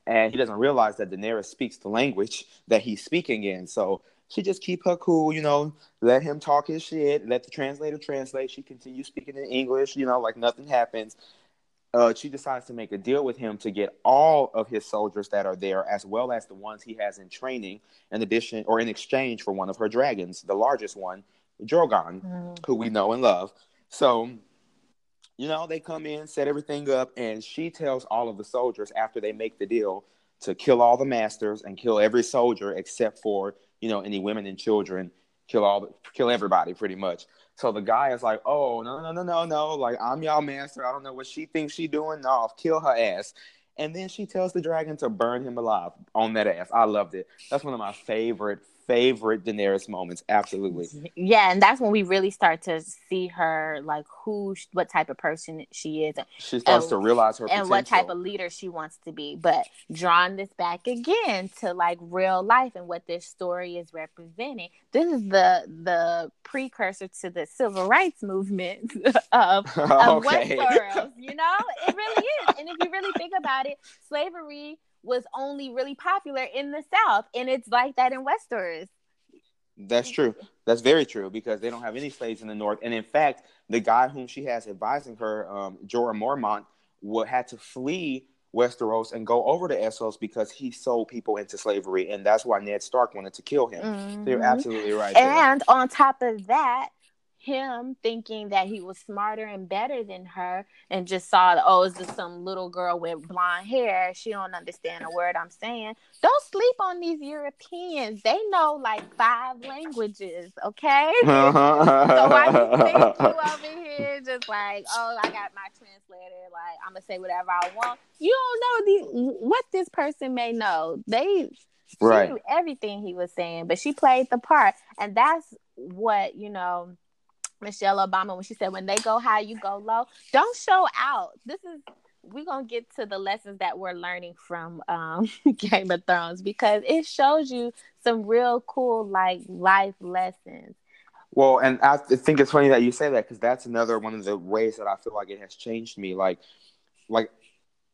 And he doesn't realize that Daenerys speaks the language that he's speaking in. So she just keep her cool, you know, let him talk his shit, let the translator translate. She continues speaking in English, you know, like nothing happens. Uh, she decides to make a deal with him to get all of his soldiers that are there, as well as the ones he has in training, in addition or in exchange for one of her dragons, the largest one, Drogon, Mhm. who we know and love. So, you know, they come in, set everything up, and she tells all of the soldiers after they make the deal to kill all the masters and kill every soldier except for, you know, any women and children, kill all the, kill everybody pretty much. So the guy is like, "Oh, no, no, no, no, no. Like I'm y'all master. I don't know what she thinks she doing. No, I'll kill her ass." And then she tells the dragon to burn him alive on that ass. I loved it. That's one of my favorite favorite Daenerys moments. Absolutely. Yeah, and that's when we really start to see her like who, what type of person she is, She starts And- to realize her and potential. what type of leader she wants to be. But drawing this back again to like real life and what this story is representing. This is the the precursor to the civil rights movement of, of okay. Westeros. You know, it really is. And if you really think about it, slavery was only really popular in the South, and it's like that in Westeros. That's true. That's very true because they don't have any slaves in the north. And in fact, the guy whom she has advising her, um, Jorah Mormont, wa- had to flee Westeros and go over to Essos because he sold people into slavery, and that's why Ned Stark wanted to kill him. So you're absolutely right. there. And on top of that, him thinking that he was smarter and better than her and just saw, that, oh, it's just some little girl with blonde hair. She don't understand a word I'm saying. Don't sleep on these Europeans. They know like five languages, okay? so why you think you over here just like, oh, I got my translator, like I'm gonna say whatever I want. You don't know what this person may know. They Right. knew everything he was saying, but she played the part, and that's what you know. Michelle Obama when she said, "When they go high, you go low." Don't show out. This is we're gonna get to the lessons that we're learning from um, Game of Thrones because it shows you some real cool like life lessons. Well, and I think it's funny that you say that because that's another one of the ways that I feel like it has changed me. Like, like,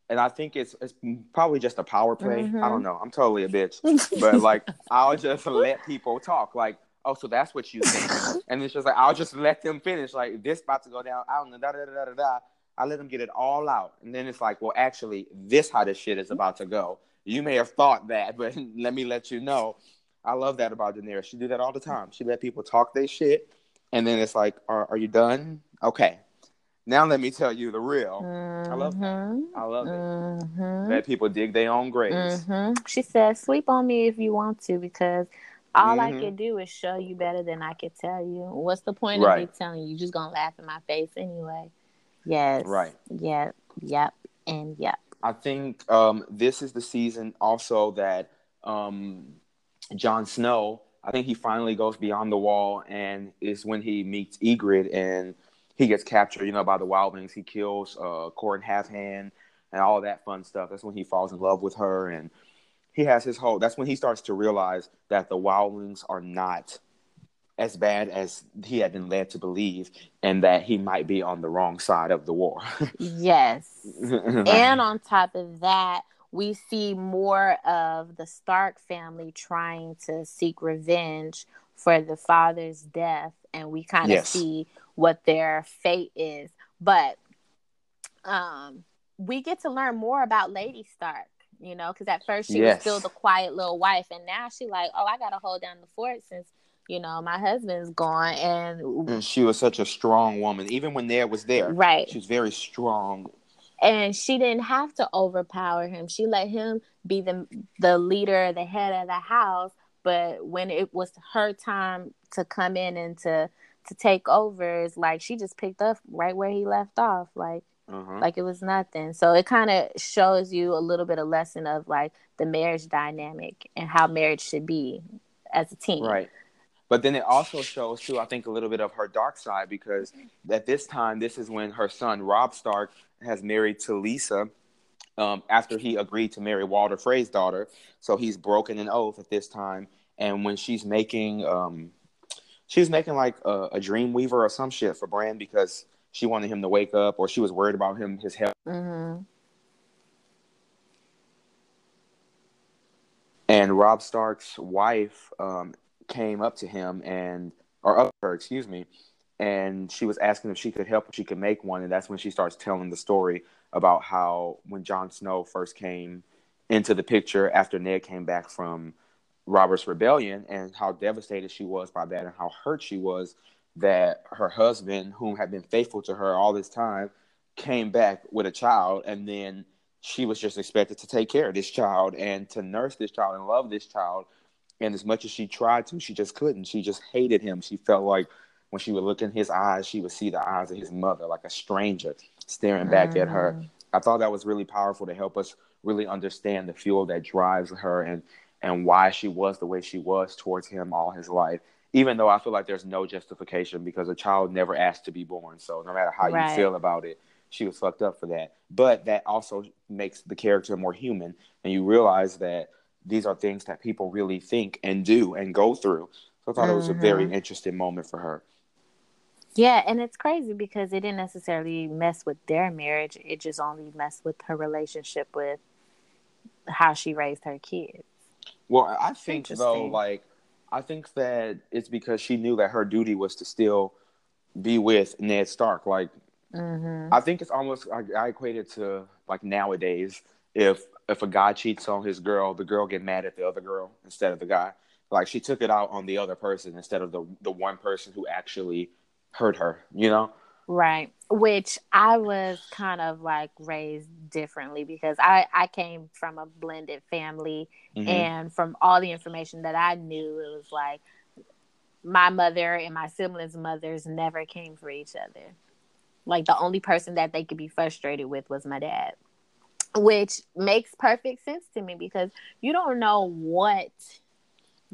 and I think it's it's probably just a power play. Mhm. I don't know. I'm totally a bitch, but like, I'll just let people talk. Like, oh, so that's what you think, and it's just like I'll just let them finish. Like, this about to go down. I don't know. Da da da da da. da. I let them get it all out, and then it's like, well, actually, this how this shit is about to go. you may have thought that, but let me let you know. I love that about Daenerys. She do that all the time. She let people talk their shit, and then it's like, "Are, are you done? Okay, now let me tell you the real." Mm-hmm. I love that. I love it. Mm-hmm. Let people dig their own graves. hmm She said, "Sleep on me if you want to, because all I Mhm. can do is show you better than I can tell you. What's the point Right. of me telling you? You're just gonna laugh in my face anyway." Yes. Right. Yep. Yep. And yep. I think um, this is the season also that um, Jon Snow. I think he finally goes beyond the wall, and is when he meets Ygritte, and he gets captured. You know, by the Wildlings. He kills uh, Qhorin Halfhand and all that fun stuff. That's when he falls in love with her, and he has his whole. That's when he starts to realize that the Wildlings are not as bad as he had been led to believe, and that he might be on the wrong side of the war. Yes. and on top of that, we see more of the Stark family trying to seek revenge for the father's death, and we kind of Yes. see what their fate is. But um, we get to learn more about Lady Stark, you know, because at first she Yes. was still the quiet little wife, and now she like, oh, I gotta hold down the fort since you know my husband's gone, and And she was such a strong woman. Even when there was there, right, she was very strong. and she didn't have to overpower him. She let him be the the leader, the head of the house. But when it was her time to come in and to to take over, it's like she just picked up right where he left off, like Uh-huh. like it was nothing. So it kind of shows you a little bit of lesson of like the marriage dynamic and how marriage should be as a team. Right. But then it also shows too, I think, a little bit of her dark side because at this time, this is when her son Robb Stark has married to Lisa um, after he agreed to marry Walder Frey's daughter. So he's broken an oath at this time. And when she's making, um, she was making like a, a dream weaver or some shit for Bran because she wanted him to wake up or she was worried about him, his health. hmm and Robb Stark's wife um, came up to him and, or up her, excuse me, and she was asking if she could help, if she could make one, and that's when she starts telling the story about how when Jon Snow first came into the picture after Ned came back from Robert's rebellion, and how devastated she was by that, and how hurt she was that her husband, whom had been faithful to her all this time, came back with a child, and then she was just expected to take care of this child and to nurse this child and love this child. And as much as she tried to, she just couldn't. She just hated him. She felt like when she would look in his eyes, she would see the eyes of his mother, like a stranger staring back at her. Mm. I thought that was really powerful to help us really understand the fuel that drives her and and why she was the way she was towards him all his life. Even though I feel like there's no justification because a child never asked to be born. So no matter how Right. you feel about it, she was fucked up for that. But that also makes the character more human, and you realize that these are things that people really think and do and go through. So I thought it was a very mm-hmm. interesting moment for her. Yeah, and it's crazy because it didn't necessarily mess with their marriage. It just only messed with her relationship with how she raised her kids. Well, I think though, like, I think that it's because she knew that her duty was to still be with Ned Stark. Like, Mm-hmm. I think it's almost I, I equate it to like nowadays if if a guy cheats on his girl, the girl get mad at the other girl instead of the guy. Like she took it out on the other person instead of the the one person who actually hurt her. You know? Right. Which I was kind of like raised differently because I, I came from a blended family Mhm. and from all the information that I knew, it was like my mother and my siblings' mothers never came for each other. Like the only person that they could be frustrated with was my dad. Which makes perfect sense to me because you don't know what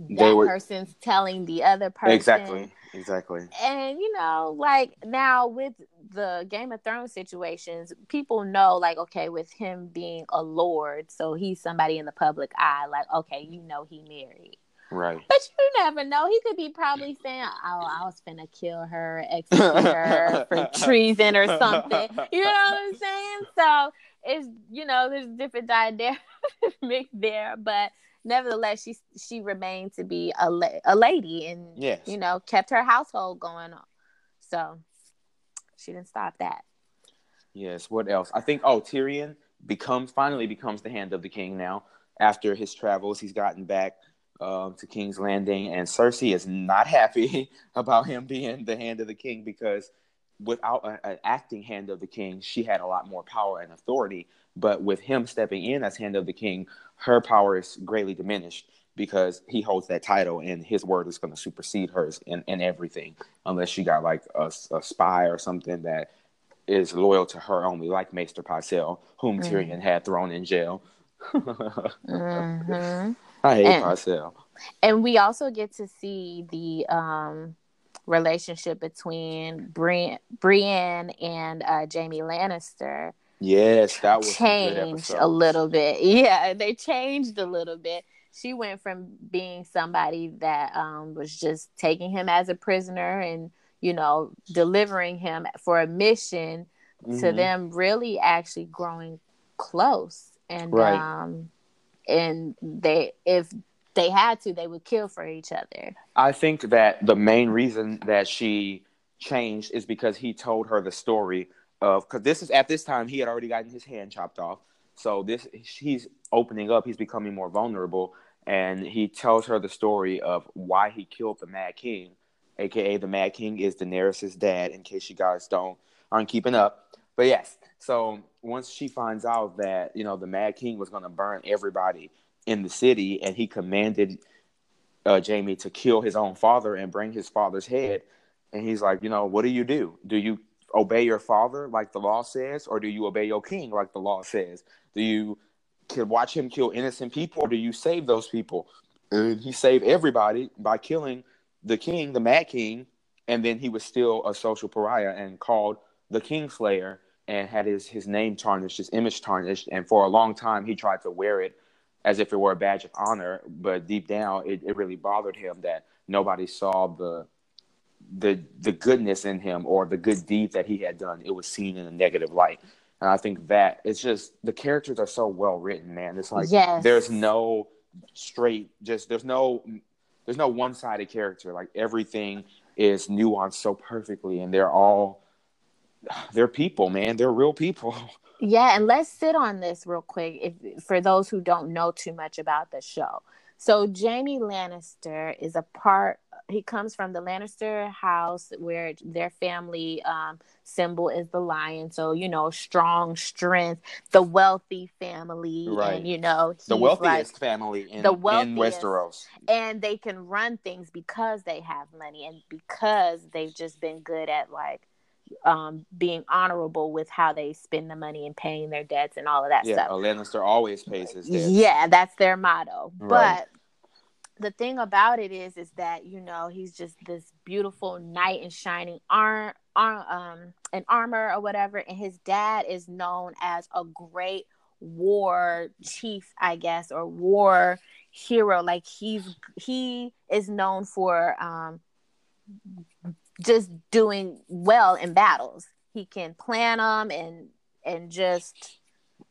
that were- person's telling the other person Exactly. Exactly. and you know like now with the game of thrones situations people know like okay with him being a lord so he's somebody in the public eye like okay you know he married Right. but you never know he could be probably saying oh i was gonna kill her execute her for treason or something you know what i'm saying so it's you know there's different dynamics there but nevertheless she she remained to be a, la- a lady and Yes. you know, kept her household going on. So she didn't stop that. Yes. What else? I think. Oh, Tyrion becomes finally becomes the hand of the king now. after his travels, he's gotten back um, to King's Landing, and Cersei is not happy about him being the hand of the king because without an acting hand of the king, she had a lot more power and authority. But with him stepping in as hand of the king, her power is greatly diminished because he holds that title and his word is going to supersede hers in, in everything, unless she got like a, a spy or something that is loyal to her only, like Maester Pycelle, whom mm. Tyrion had thrown in jail. mm-hmm. I hate and. And we also get to see the um, relationship between Brienne, Brienne and uh, Jaime Lannister. Yes, that was changed a little bit. Yeah, they changed a little bit. She went from being somebody that um, was just taking him as a prisoner and you know delivering him for a mission mm-hmm. to them really actually growing close and right. um and they if they had to, they would kill for each other. I think that the main reason that she changed is because he told her the story of because this is at this time he had already gotten his hand chopped off. So this he's opening up, he's becoming more vulnerable, and he tells her the story of why he killed the Mad King, aka the Mad King is Daenerys' dad. In case you guys don't aren't keeping up, but yes. So once she finds out that you know the Mad King was going to burn everybody in the city, and he commanded uh, Jaime to kill his own father and bring his father's head. And he's like, you know, what do you do? Do you obey your father like the law says, or do you obey your king like the law says? Do you watch him kill innocent people, or do you save those people? And he saved everybody by killing the king, the Mad King, and then he was still a social pariah and called the Kingslayer and had his his name tarnished, his image tarnished, and for a long time he tried to wear it as if it were a badge of honor, but deep down, it, it really bothered him that nobody saw the the the goodness in him or the good deed that he had done. It was seen in a negative light, and I think that it's just the characters are so well written, man. It's like yes. there's no straight, just there's no there's no one sided character. Like everything is nuanced so perfectly, and they're all they're people, man. They're real people. Yeah, and let's sit on this real quick if for those who don't know too much about the show. So Jaime Lannister is a part he comes from the Lannister house where their family um, symbol is the lion. So, you know, strong strength, the wealthy family. Right. And, you know, the wealthiest like, family in, the wealthiest, in Westeros. And they can run things because they have money and because they've just been good at like um, being honorable with how they spend the money and paying their debts and all of that yeah, stuff. Yeah, Lannister always pays his debts. Yeah, that's their motto. Right. But the thing about it is, is that you know he's just this beautiful knight in shining arm, arm, um, an armor or whatever, and his dad is known as a great war chief, I guess, or war hero. Like he's he is known for um just doing well in battles. He can plan them and and just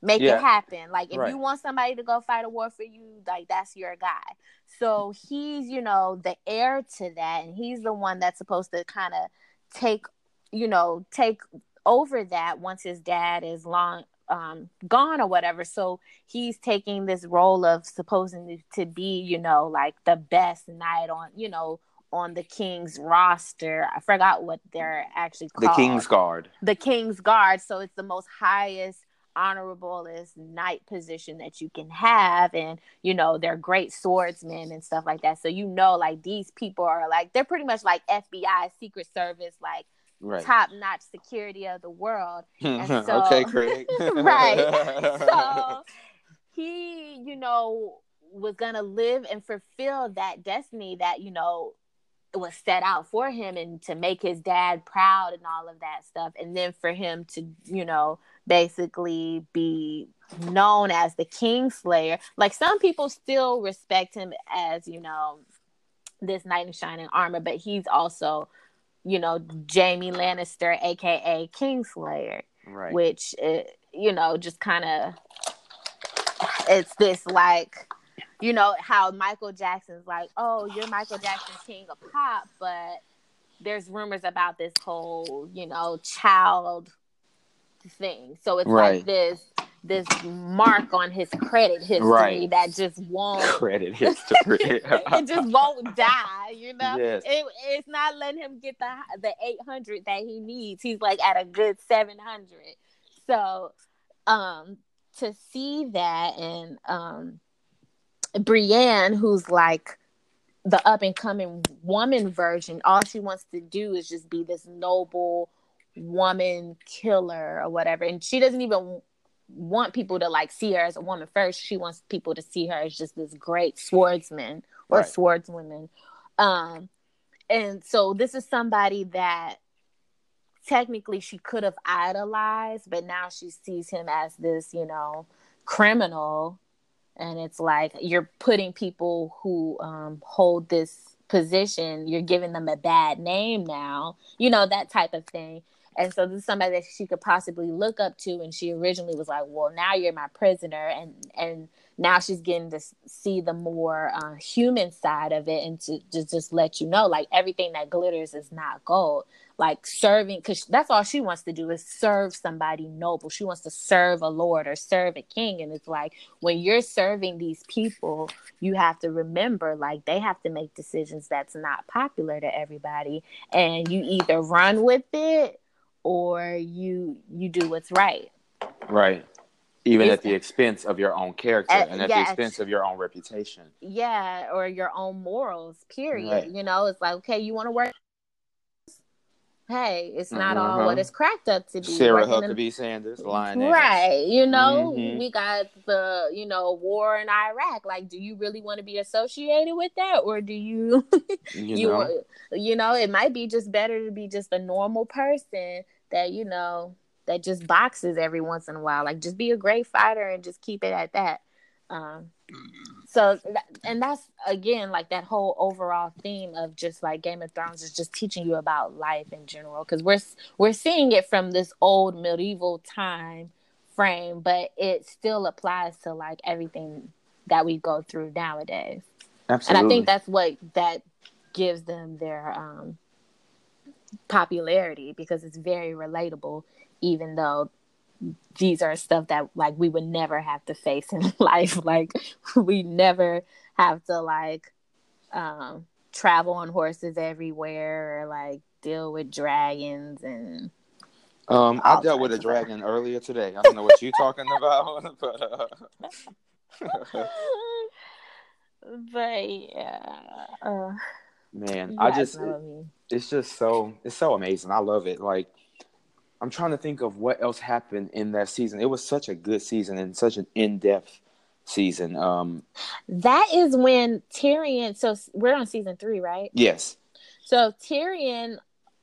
make yeah. it happen. Like if right. you want somebody to go fight a war for you, like that's your guy. So he's, you know, the heir to that and he's the one that's supposed to kind of take, you know, take over that once his dad is long um, gone or whatever. So he's taking this role of supposing to be, you know, like the best knight on, you know, on the King's roster. I forgot what they're actually called. The King's Guard. The King's Guard. So it's the most highest honorablest knight position that you can have and you know they're great swordsmen and stuff like that so you know like these people are like they're pretty much like fbi secret service like right. top notch security of the world so, okay Craig. right so he you know was gonna live and fulfill that destiny that you know was set out for him and to make his dad proud and all of that stuff and then for him to you know basically be known as the kingslayer. Like some people still respect him as you know this knight in shining armor but he's also you know Jaime Lannister aka kingslayer right. which uh, you know just kind of it's this like you know how Michael Jackson's like, oh, you're Michael Jackson, king of pop, but there's rumors about this whole, you know, child thing. So it's right. like this, this mark on his credit history Right. that just won't Credit history. it just won't die, you know. Yes. It, it's not letting him get the the eight hundred that he needs. He's like at a good seven hundred. So, um, to see that and um, Brienne, who's like the up and coming woman version, all she wants to do is just be this noble woman killer or whatever, and she doesn't even want people to like see her as a woman first. She wants people to see her as just this great swordsman or Right. swordswoman. Um, and so this is somebody that technically she could have idolized, but now she sees him as this, you know, criminal. And it's like you're putting people who um, hold this position, you're giving them a bad name now, you know, that type of thing. And so this is somebody that she could possibly look up to. And she originally was like, well, now you're my prisoner. And, and now she's getting to see the more uh, human side of it and to, to just let you know, like everything that glitters is not gold. Like serving, because that's all she wants to do is serve somebody noble. She wants to serve a lord or serve a king. And it's like when you're serving these people, you have to remember, like they have to make decisions that's not popular to everybody, and you either run with it or you you do what's right. right. Even It's- at the expense of your own character Uh, and at the expense of your own reputation. yeah or your own morals period Right. you know it's like okay you want to work hey it's not all Mhm. what it's cracked up to be Sarah in- Huckabee Sanders, lioness. right. you know Mhm. we got the you know war in iraq. Like do you really want to be associated with that? Or do you You, you know, you know it might be just better to be just a normal person that you know that just boxes every once in a while. Like just be a great fighter and just keep it at that. Um so that, and that's again like that whole overall theme of just like game of thrones is just teaching you about life in general because we're we're seeing it from this old medieval time frame but it still applies to like everything that we go through nowadays absolutely. and I think that's what that gives them their um, popularity because it's very relatable, even though these are stuff that like we would never have to face in life. Like we never have to like um, travel on horses everywhere or like deal with dragons and Um, I dealt with a dragon earlier today. I don't know what you're talking about, but uh, but yeah uh, man, I just know I mean. it's just so it's so amazing. I love it. Like I'm trying to think of what else happened in that season. It was such a good season and such an in-depth season. Um, That is when Tyrion. So we're on season three, right? yes, So Tyrion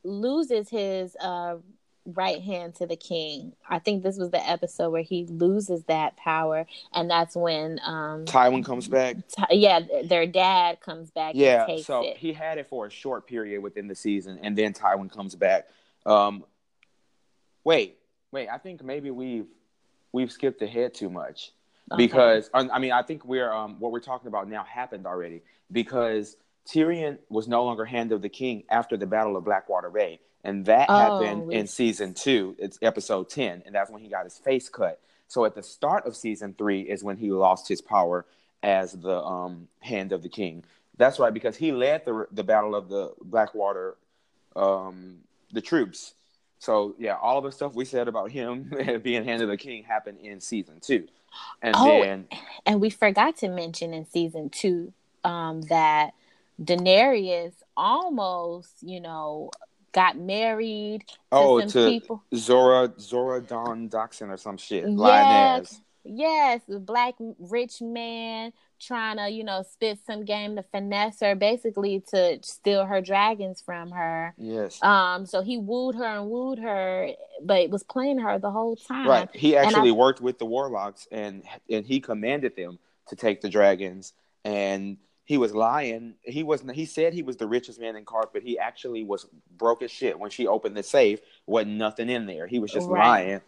loses his uh, right hand to the king. I think this was the episode where he loses that power, and that's when, um, Tywin comes back. Ty- yeah, their dad comes back. Yeah, and takes so it. he had it for a short period within the season, and then Tywin comes back. Um, wait, wait. I think maybe we've we've skipped ahead too much Okay. because I mean I think we're um what we're talking about now happened already because Tyrion was no longer Hand of the King after the Battle of Blackwater Bay, and that Oh, happened in season two. It's episode ten, and that's when he got his face cut. So at the start of season three is when he lost his power as the um, Hand of the King. That's right, because he led the the Battle of the Blackwater, um, the troops. So yeah, all of the stuff we said about him being Hand of the King happened in season two, and Oh, then and we forgot to mention in season two um, that Daenerys almost, you know, got married to oh some to people. Zora Zora Don Doxson or some shit. Yes. Lioness. Yes, the black rich man trying to, you know, spit some game to finesse her, basically to steal her dragons from her. Yes. Um, so he wooed her and wooed her, but was playing her the whole time. Right. He And I- actually worked with the warlocks and and he commanded them to take the dragons and he was lying. He wasn't he said he was the richest man in Qarth, but he actually was broke as shit when she opened the safe, wasn't nothing in there. He was just Right. lying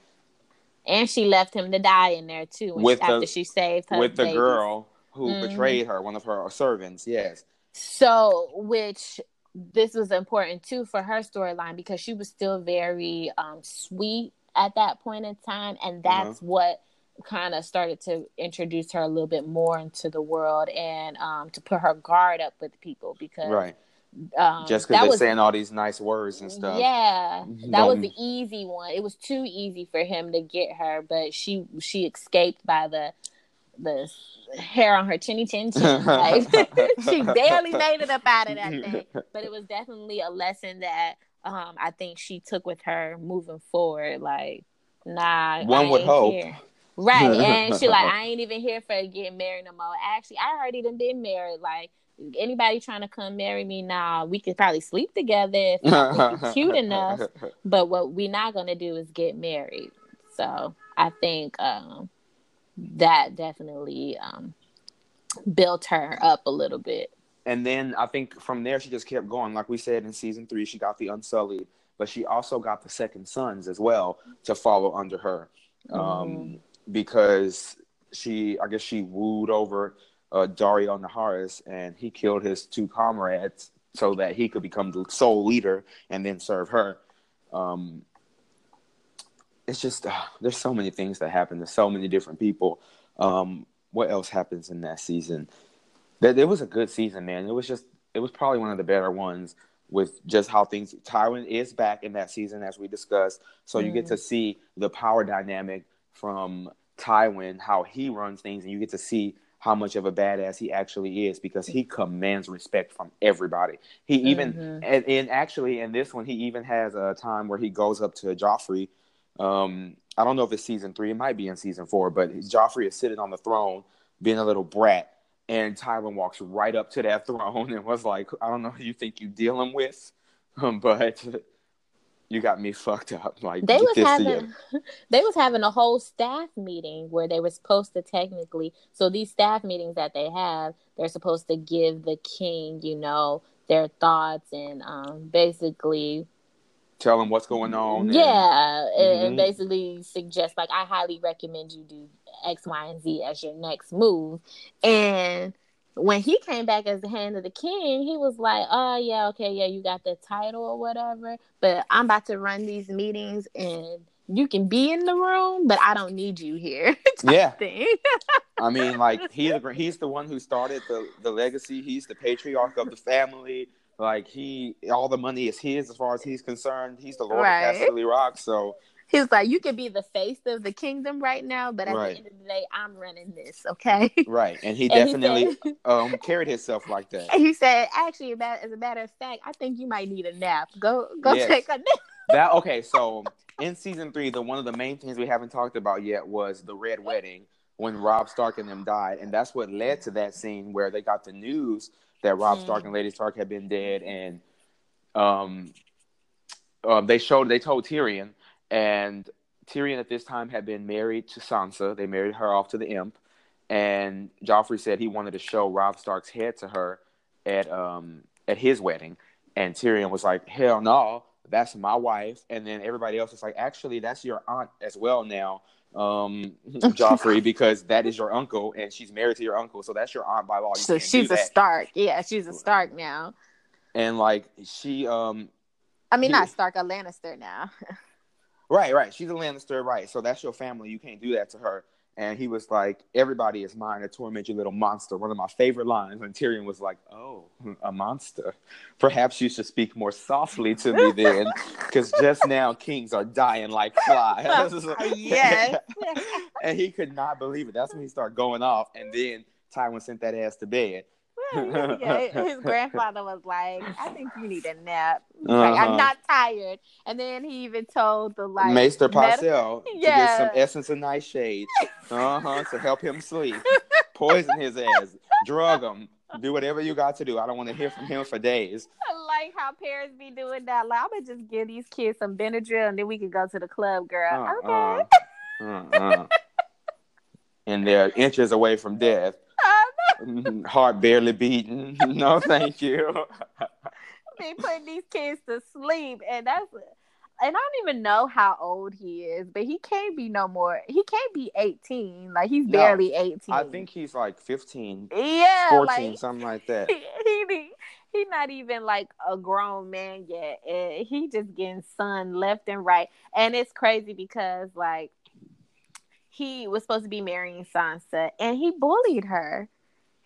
And she left him to die in there too With she- the- after she saved her with the girl who Mhm. betrayed her, one of her servants. Yes. So, which this was important too for her storyline because she was still very um, sweet at that point in time, and Uh-huh. that's what kind of started to introduce her a little bit more into the world and um, to put her guard up with people because right. Um, Just because they're was saying all these nice words and stuff. yeah, that was the easy one. It was too easy for him to get her, but she she escaped by the the hair on her chinny chin chin. Like, she barely made it up out of that thing. But it was definitely a lesson that um I think she took with her moving forward. Like, nah, One would hope. here. Right. And she like, I ain't even here for getting married no more. Actually, I already done been married. Like anybody trying to come marry me now, we could probably sleep together if I think cute enough. But what we're not gonna do is get married. So I think um that definitely um built her up a little bit. And then I think from there she just kept going. Like we said in season three, she got the Unsullied, but she also got the Second Sons as well to follow under her, um, Mhm. because she, I guess, she wooed over uh, Daario Naharis, and he killed his two comrades so that he could become the sole leader and then serve her. Um, it's just uh, there's so many things that happen to so many different people. Um, what else happens in that season? That it was a good season, man. It was just it was probably one of the better ones with just how things. Tywin is back in that season as we discussed, so you get to see the power dynamic from Tywin, how he runs things, and you get to see how much of a badass he actually is because he commands respect from everybody. He even Mhm. and, and actually in this one he even has a time where he goes up to Joffrey. Um, I don't know if it's season three. It might be in season four, but Joffrey is sitting on the throne, being a little brat, and Tywin walks right up to that throne and was like, "I don't know who you think you're dealing with, um, but you got me fucked up." Like They was having they was having a whole staff meeting where they were supposed to technically so these staff meetings that they have, they're supposed to give the king, you know, their thoughts and um basically tell him what's going on. yeah, and, and Mhm. basically suggest like I highly recommend you do X, Y, and Z as your next move. And when he came back as the hand of the king, he was like, "Oh yeah, okay, yeah, you got the title or whatever, but I'm about to run these meetings and." You can be in the room, but I don't need you here. yeah. I mean, like he's the, he's the one who started the the legacy. He's the patriarch of the family. Like he, all the money is his as far as he's concerned. He's the Lord Right. of Casterly Rock. So He was like, "You can be the face of the kingdom right now, but at Right. the end of the day, I'm running this, okay?" right, and he And he definitely said- um carried himself like that. And he said, actually, as a matter of fact, I think you might need a nap. Go go Yes. take a nap. That okay. So in season three, the one of the main things we haven't talked about yet was the red wedding when Robb Stark and them died, and that's what led to that scene where they got the news that Robb Mm. Stark and Lady Stark had been dead, and um, uh, they showed they told Tyrion, and Tyrion at this time had been married to Sansa. They married her off to the Imp, and Joffrey said he wanted to show Robb Stark's head to her at um at his wedding, and Tyrion was like, "Hell no, that's my wife." And then everybody else was like, "Actually, that's your aunt as well now." Um, Joffrey, because that is your uncle, and she's married to your uncle, so that's your aunt by law. You So she's a. Stark. Yeah, she's a Stark now. and like she, um, I mean, He- not Stark, a Lannister now. Right, right. She's a Lannister, right? So that's your family. You can't do that to her. And he was like, "Everybody is mine to torment you, little monster." One of my favorite lines. And Tyrion was like, "Oh, a monster. Perhaps you should speak more softly to me then, because just now kings are dying like flies." yes. and he could not believe it. That's when he started going off. And then Tywin sent that ass to bed. yeah, his grandfather was like, "I think you need a nap." Uh-huh. I'm not tired. And then he even told the like Maester med- Pycelle to get some essence of nightshade, uh huh, to help him sleep. Poison his ass, drug him, do whatever you got to do. I don't want to hear from him for days. I like how parents be doing that. Like, I'm gonna just give these kids some Benadryl and then we can go to the club, girl. Uh, okay. uh, uh, uh. And they're inches away from death. Mm-hmm. Heart barely beating. No, thank you. be putting these kids to sleep, and that's and I don't even know how old he is, but he can't be no more. He can't be eighteen. Like he's No, barely eighteen. I think he's like 15, yeah, 14, like something like that. he, he he not even like a grown man yet. And he just getting sun left and right, and it's crazy because like he was supposed to be marrying Sansa, and he bullied her.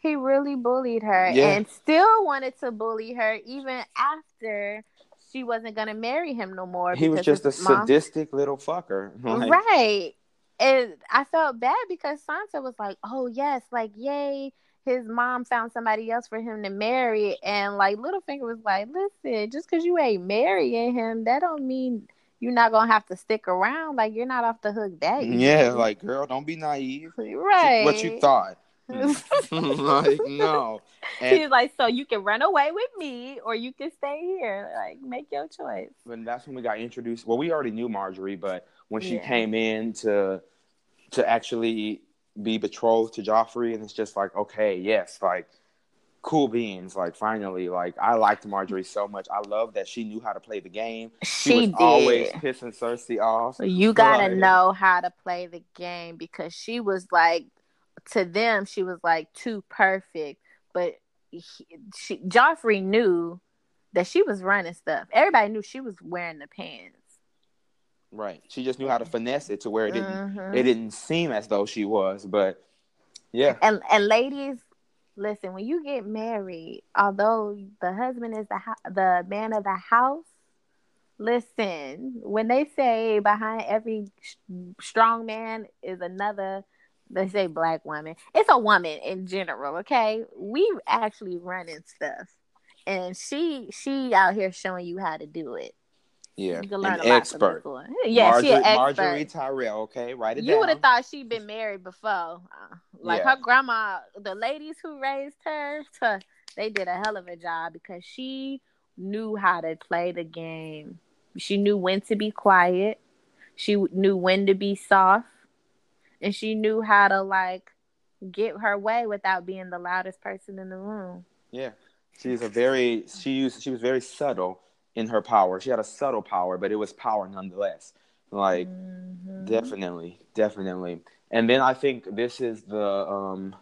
He really bullied her, Yeah. and still wanted to bully her even after she wasn't gonna marry him no more. He was just a mom- sadistic little fucker. Like, right. And I felt bad because Sansa was like, "Oh yes, like yay." His mom found somebody else for him to marry, and like Littlefinger was like, "Listen, just because you ain't marrying him, that don't mean you're not gonna have to stick around. Like you're not off the hook that easy." Yeah, like girl, don't be naive. right. What you thought? like no. And He's like, "So you can run away with me, or you can stay here. Like make your choice." And that's when we got introduced. Well, we already knew Margaery, but when she Yeah. came in to to actually be betrothed to Joffrey, and it's just like, okay, yes, like cool beans. Like finally, like I liked Margaery so much. I love that she knew how to play the game. She, She was did. always pissing Cersei off. You gotta know how to play the game because she was like, to them, she was like too perfect. But he, she, Joffrey knew that she was running stuff. Everybody knew she was wearing the pants. Right. She just knew how to finesse it to where it didn't Mhm. it didn't seem as though she was, but yeah. And and ladies, listen, when you get married, although the husband is the the man of the house, listen, when they say behind every sh- strong man is another they say black woman. It's a woman in general, okay? We actually running stuff. And she she out here showing you how to do it. Yeah. You can learn An a lot expert. Yeah, Margaery, she an expert. Margaery Tyrell, okay? Write it You would have thought she'd been married before. Uh, like Yeah. her grandma, the ladies who raised her, they did a hell of a job because she knew how to play the game. She knew when to be quiet. She knew when to be soft. And she knew how to like get her way without being the loudest person in the room. Yeah, she's a very she used she was very subtle in her power. She had a subtle power, but it was power nonetheless. Like Mhm. definitely, definitely. And then I think this is the um,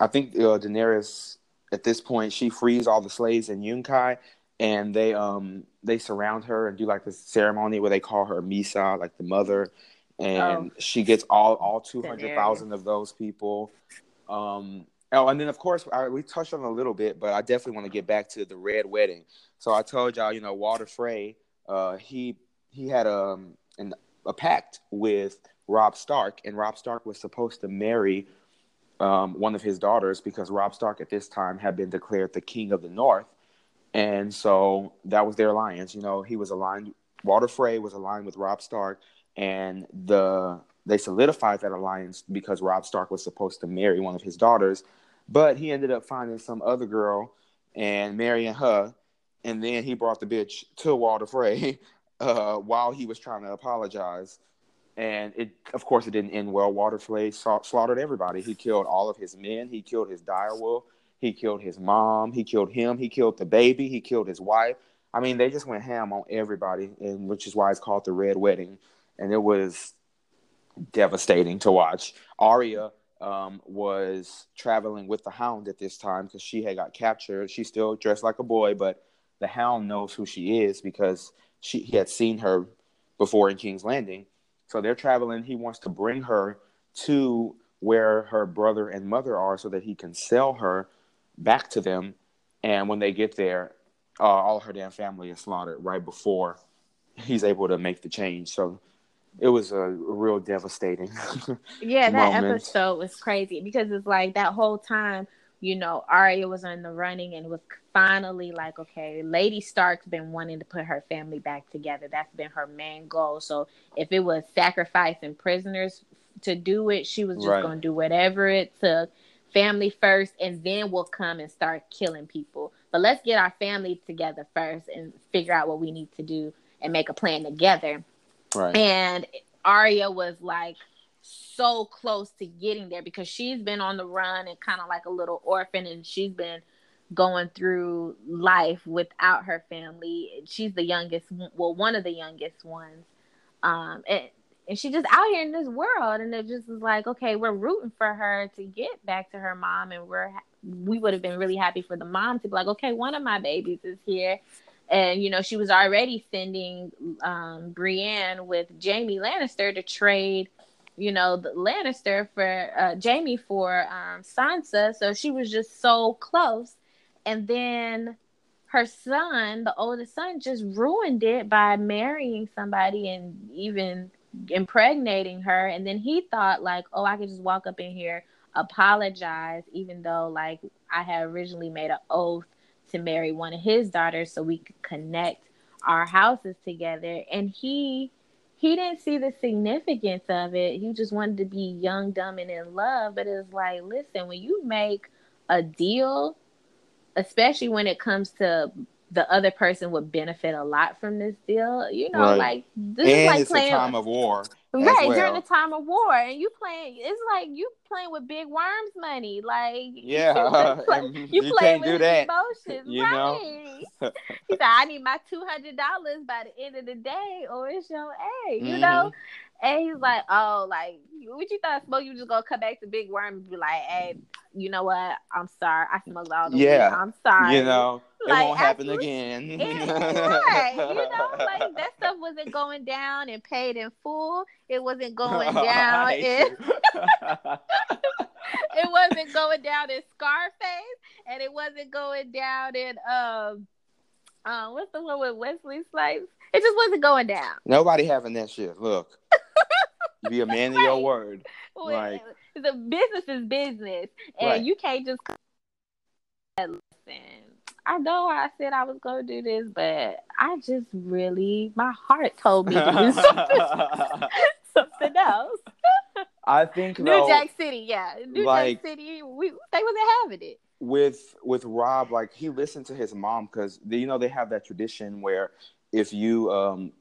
I think uh, Daenerys at this point she frees all the slaves in Yunkai, and they um they surround her and do like this ceremony where they call her Mhysa, like the mother, and she gets all all two hundred thousand of those people. Um, oh, and then of course I, we touched on a little bit, but I definitely want to get back to the red wedding. So I told y'all, you know, Walder Frey, uh, he he had um an, a pact with Robb Stark, and Robb Stark was supposed to marry um, one of his daughters because Robb Stark at this time had been declared the king of the North, and so that was their alliance. You know, he was aligned. Walder Frey was aligned with Robb Stark, and the they solidified that alliance because Robb Stark was supposed to marry one of his daughters, but he ended up finding some other girl and marrying her, and then he brought the bitch to Walder Frey uh, while he was trying to apologize. And it, of course, it didn't end well. Walder Frey sa- slaughtered everybody. He killed all of his men. He killed his direwolf. He killed his mom. He killed him. He killed the baby. He killed his wife. I mean, they just went ham on everybody, and which is why it's called the Red Wedding. And it was devastating to watch. Arya um, was traveling with the Hound at this time because she had got captured. She's still dressed like a boy, but the Hound knows who she is because she he had seen her before in King's Landing. So they're traveling. He wants to bring her to where her brother and mother are so that he can sell her back to them. And when they get there, uh, all her damn family is slaughtered right before he's able to make the change. So it was a real devastating. Yeah, that moment. episode was crazy because it's like that whole time, you know, Arya was in the running and was finally like, okay, Lady Stark's been wanting to put her family back together. That's been her main goal. So if it was sacrificing prisoners to do it, she was just Right. going to do whatever it took. Family first, and then we'll come and start killing people. But let's get our family together first and figure out what we need to do and make a plan together right. and Arya was like so close to getting there because she's been on the run and kind of like a little orphan and she's been going through life without her family. She's the youngest, well, one of the youngest ones. Um, and, and she just out here in this world and it just is like, okay, we're rooting for her to get back to her mom and we're we would have been really happy for the mom to be like, okay, one of my babies is here and you know she was already sending um, Brienne with Jaime Lannister to trade you know, the Lannister for uh, Jaime for um, Sansa. So she was just so close. And then her son, the oldest son, just ruined it by marrying somebody and even impregnating her. And then he thought, like, oh, I could just walk up in here, apologize, even though, like, I had originally made an oath to marry one of his daughters so we could connect our houses together. And he he didn't see the significance of it. He just wanted to be young, dumb, and in love. But it's like, listen, when you make a deal, especially when it comes to the other person would benefit a lot from this deal. You know, right. like this and is like it's playing a time of war. Right, well. during the time of war. And you playing it's like you playing with big worms money. Like Yeah. you, you playing with emotions. You right. know? he said, I need my two hundred dollars by the end of the day or it's your A, you mm-hmm. know? And he's like, Oh, like what you thought smoke you just gonna come back to Big Worm and be like, Hey, you know what? I'm sorry. I smoked all the yeah. weed. I'm sorry. You know it like, won't happen again. It, right. You know, like that stuff wasn't going down and paid in full. It wasn't going down in it wasn't going down in Scarface and it wasn't going down in um um what's the one with Wesley Snipes? It just wasn't going down. Nobody having that shit. Look. be a man right. of your word. Well, like the business is business. And right. you can't just listen I know I said I was going to do this, but I just really, my heart told me to do something, something else. I think New though, Jack City, yeah, New like, Jack City, we they wasn't having it. With with Robb, like he listened to his mom because you know they have that tradition where if you um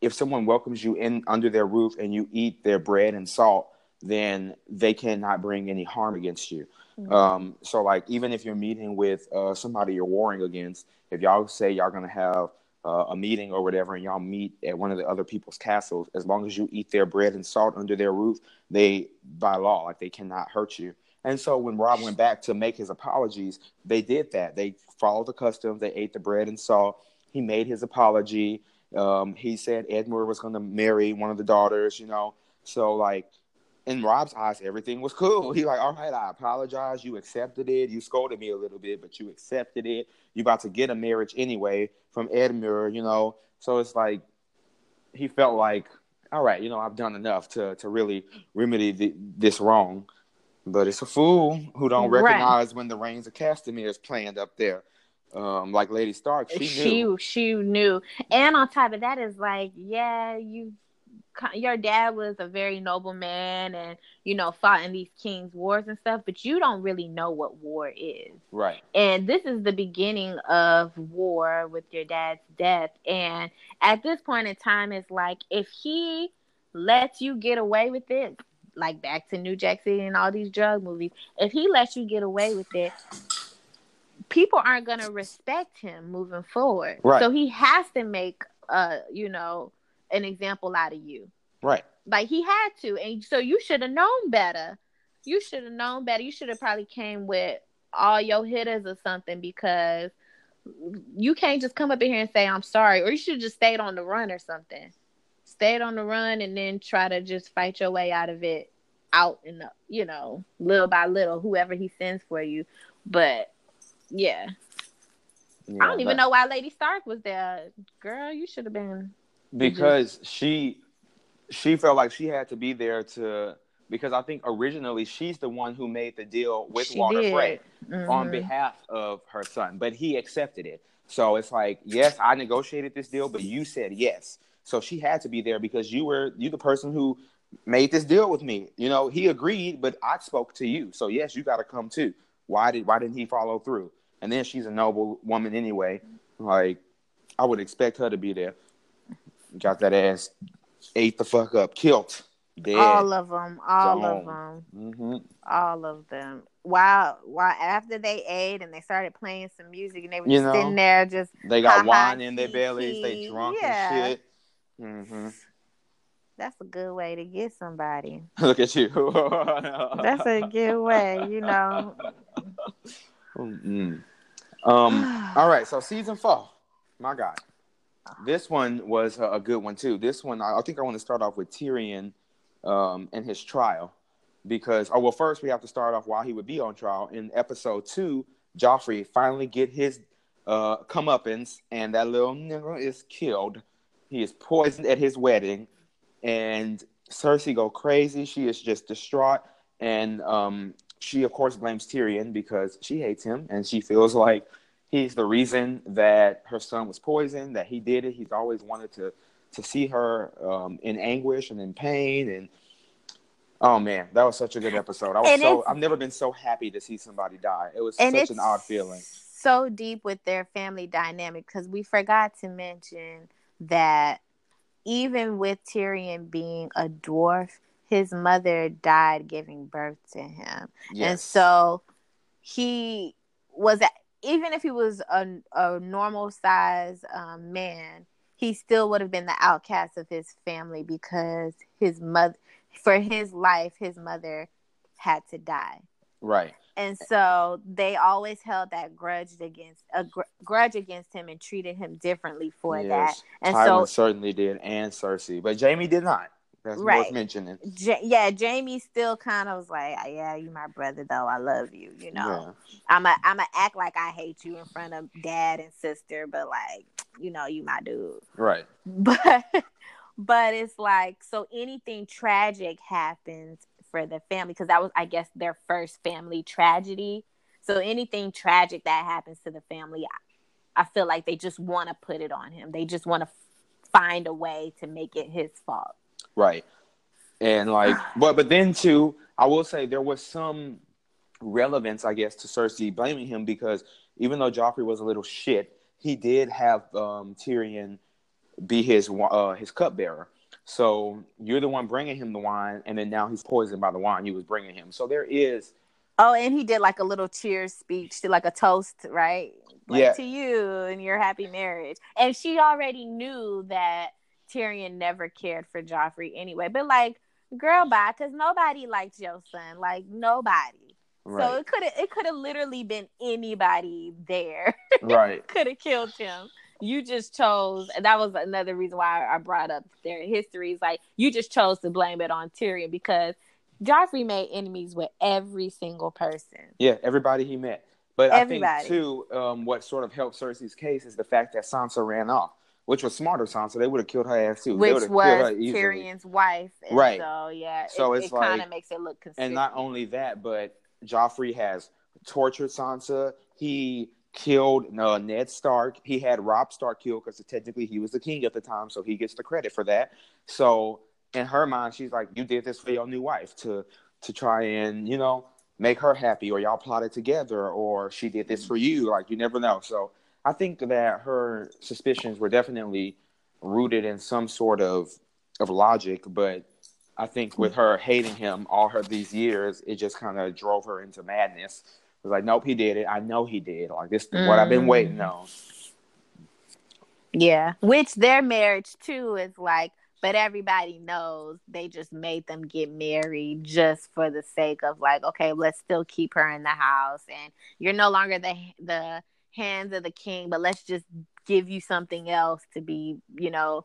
if someone welcomes you in under their roof and you eat their bread and salt, then they cannot bring any harm against you. Mm-hmm. Um, so like even if you're meeting with uh, somebody you're warring against, if y'all say y'all gonna have uh, a meeting or whatever, and y'all meet at one of the other people's castles, as long as you eat their bread and salt under their roof, they by law like they cannot hurt you. And so when Robb went back to make his apologies, they did that. They followed the customs. They ate the bread and salt. He made his apology. Um, he said Edmure was going to marry one of the daughters. You know, so like in Robb's eyes, everything was cool. He like, all right, I apologize. You accepted it. You scolded me a little bit, but you accepted it. You about to get a marriage anyway from Edmure, you know. So it's like he felt like, all right, you know, I've done enough to to really remedy the, this wrong. But it's a fool who don't recognize right. when the Rains of Castamere is planned up there. Um, like Lady Stark, she knew. She she knew, and on top of that is like, yeah, you your dad was a very noble man and you know fought in these kings wars and stuff but you don't really know what war is. Right. And this is the beginning of war with your dad's death. And at this point in time it's like if he lets you get away with it like back to new jack city and all these drug movies if he lets you get away with it people aren't going to respect him moving forward. Right. So he has to make uh you know an example out of you. Right. Like he had to. And so you should have known better. You should have known better. You should have probably came with all your hitters or something because you can't just come up in here and say I'm sorry. Or you should have just stayed on the run or something. Stayed on the run and then try to just fight your way out of it out and you know, little by little, whoever he sends for you. But yeah. yeah I don't even know why Lady Stark was there. Girl, you should have been because just... she she felt like she had to be there to because I think originally she's the one who made the deal with she Walder did. Frey mm-hmm. on behalf of her son, but he accepted it. So it's like, yes, I negotiated this deal, but you said yes. So she had to be there because you were you the person who made this deal with me. You know, he agreed, but I spoke to you. So yes, you got to come too. Why did why didn't he follow through? And then she's a noble woman anyway. Like I would expect her to be there got that ass ate the fuck up, killed. Dead. All of them, all Gone. of them, mm-hmm. all of them. While while after they ate and they started playing some music and they were you know, sitting there just they got wine in their bellies, they drunk yeah. and shit. Mm-hmm. That's a good way to get somebody. Look at you. That's a good way, you know. Mm-hmm. Um. all right. So season four. My God. This one was a good one too. This one, I think I want to start off with Tyrion um, in his trial because, oh well, first we have to start off while he would be on trial. In episode two, Joffrey finally get his uh, comeuppance, and that little nigga is killed. He is poisoned at his wedding, and Cersei go crazy. She is just distraught, and um, she of course blames Tyrion because she hates him, and she feels like he's the reason that her son was poisoned. That he did it. He's always wanted to to see her um, in anguish and in pain, and oh man, that was such a good episode. I was And so I've never been so happy to see somebody die. It was such an odd feeling. so deep with their family dynamic because we forgot to mention that even with Tyrion being a dwarf, his mother died giving birth to him. And so he was, even if he was a, a normal size um, man, he still would have been the outcast of his family because his mother, for his life, his mother had to die. right. And so they always held that grudge against a gr- grudge against him and treated him differently for that. And Tywin so certainly did, and Cersei, but Jaime did not. That's worth Right. mentioning. Ja- yeah, Jaime still kind of was like, uh, "Yeah, you my brother though. I love you. You know, Yeah. I'm a I'm a act like I hate you in front of dad and sister, but like, you know, you my dude." Right. But but it's like so anything tragic happens for the family because that was I guess their first family tragedy. So anything tragic that happens to the family, I, I feel like they just want to put it on him. They just want to find a way to make it his fault. Right. And like, but but then too, I will say there was some relevance, I guess, to Cersei blaming him because even though Joffrey was a little shit, he did have um, Tyrion be his uh, his cupbearer. So you're the one bringing him the wine, and then now he's poisoned by the wine you was bringing him. So there is, Oh, and he did like a little cheers speech to like a toast, right? Like Yeah. to you and your happy marriage. And she already knew that Tyrion never cared for Joffrey anyway. But like, girl, bye, because nobody liked your son. Like nobody. Right. So it could have it could have literally been anybody there. right, could have killed him. You just chose, and that was another reason why I brought up their histories. Like you just chose to blame it on Tyrion because Joffrey made enemies with every single person. yeah, everybody he met. But Everybody. I think too, um, what sort of helped Cersei's case is the fact that Sansa ran off, which was smarter Sansa. They would have killed her ass too. Which was. Tyrion's wife. Right. So yeah, So it, it's it kind of makes it look consistent. And not only that, but Joffrey has tortured Sansa. He killed uh, Ned Stark. He had Robb Stark killed because technically he was the king at the time, so he gets the credit for that. So in her mind, she's like, "You did this for your new wife to to try and you know make her happy, or y'all plotted together, or she did this for you. Like you never know." So I think that her suspicions were definitely rooted in some sort of of logic, but I think with her hating him all her these years, it just kind of drove her into madness. It was like, nope, he did it. I know he did. Like this is what I've been Mm. waiting on. yeah, which their marriage too is like. But everybody knows they just made them get married just for the sake of like, okay, let's still keep her in the house, and you're no longer the the hands of the king, but let's just give you something else to be, you know,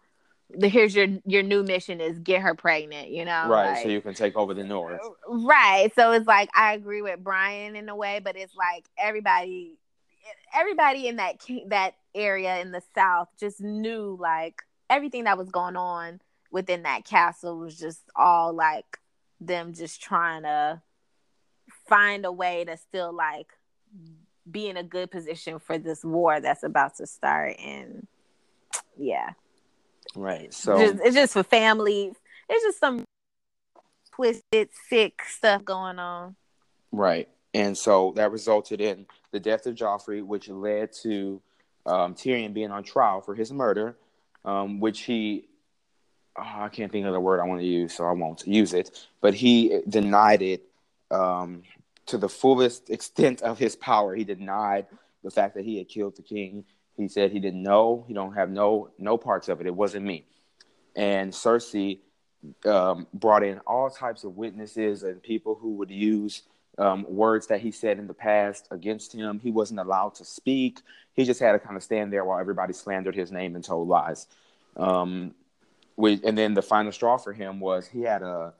the, here's your your new mission is get her pregnant, you know, right, like- so you can take over the North. Right. So it's like I agree with Brian in a way, but it's like everybody everybody in that that area in the south just knew like everything that was going on within that castle was just all like them just trying to find a way to still like be in a good position for this war that's about to start and yeah Right. So just, it's just for families. It's just some twisted, sick stuff going on. Right. And so that resulted in the death of Joffrey, which led to um, Tyrion being on trial for his murder, um, which he, oh, I can't think of the word I want to use, so I won't use it, but he denied it um, to the fullest extent of his power. He denied the fact that he had killed the king. He said he didn't know. He don't have no no parts of it. It wasn't me. And Cersei um, brought in all types of witnesses and people who would use um, words that he said in the past against him. He wasn't allowed to speak. He just had to kind of stand there while everybody slandered his name and told lies. Um, we, and then the final straw for him was he had a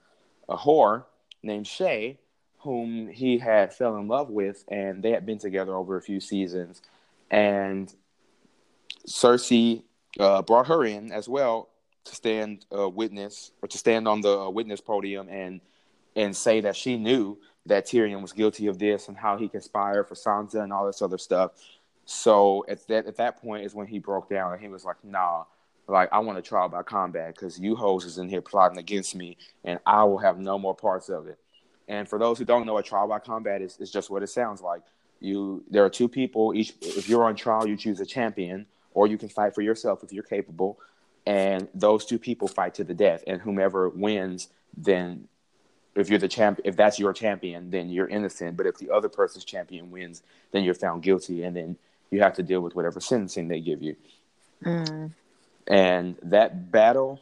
a whore named Shae, whom he had fell in love with, and they had been together over a few seasons. And Cersei uh, brought her in as well to stand uh, witness or to stand on the uh, witness podium and and say that she knew that Tyrion was guilty of this and how he conspired for Sansa and all this other stuff. So at that at that point is when he broke down and he was like, "Nah, like I want a trial by combat because you hoes is in here plotting against me, and I will have no more parts of it." And for those who don't know, a trial by combat is, is just what it sounds like. You there are two people each. If you're on trial, you choose a champion, or you can fight for yourself if you're capable. And those two people fight to the death, and whomever wins, then if you're the champ, if that's your champion, then you're innocent. But if the other person's champion wins, then you're found guilty, and then you have to deal with whatever sentencing they give you. Mm. And that battle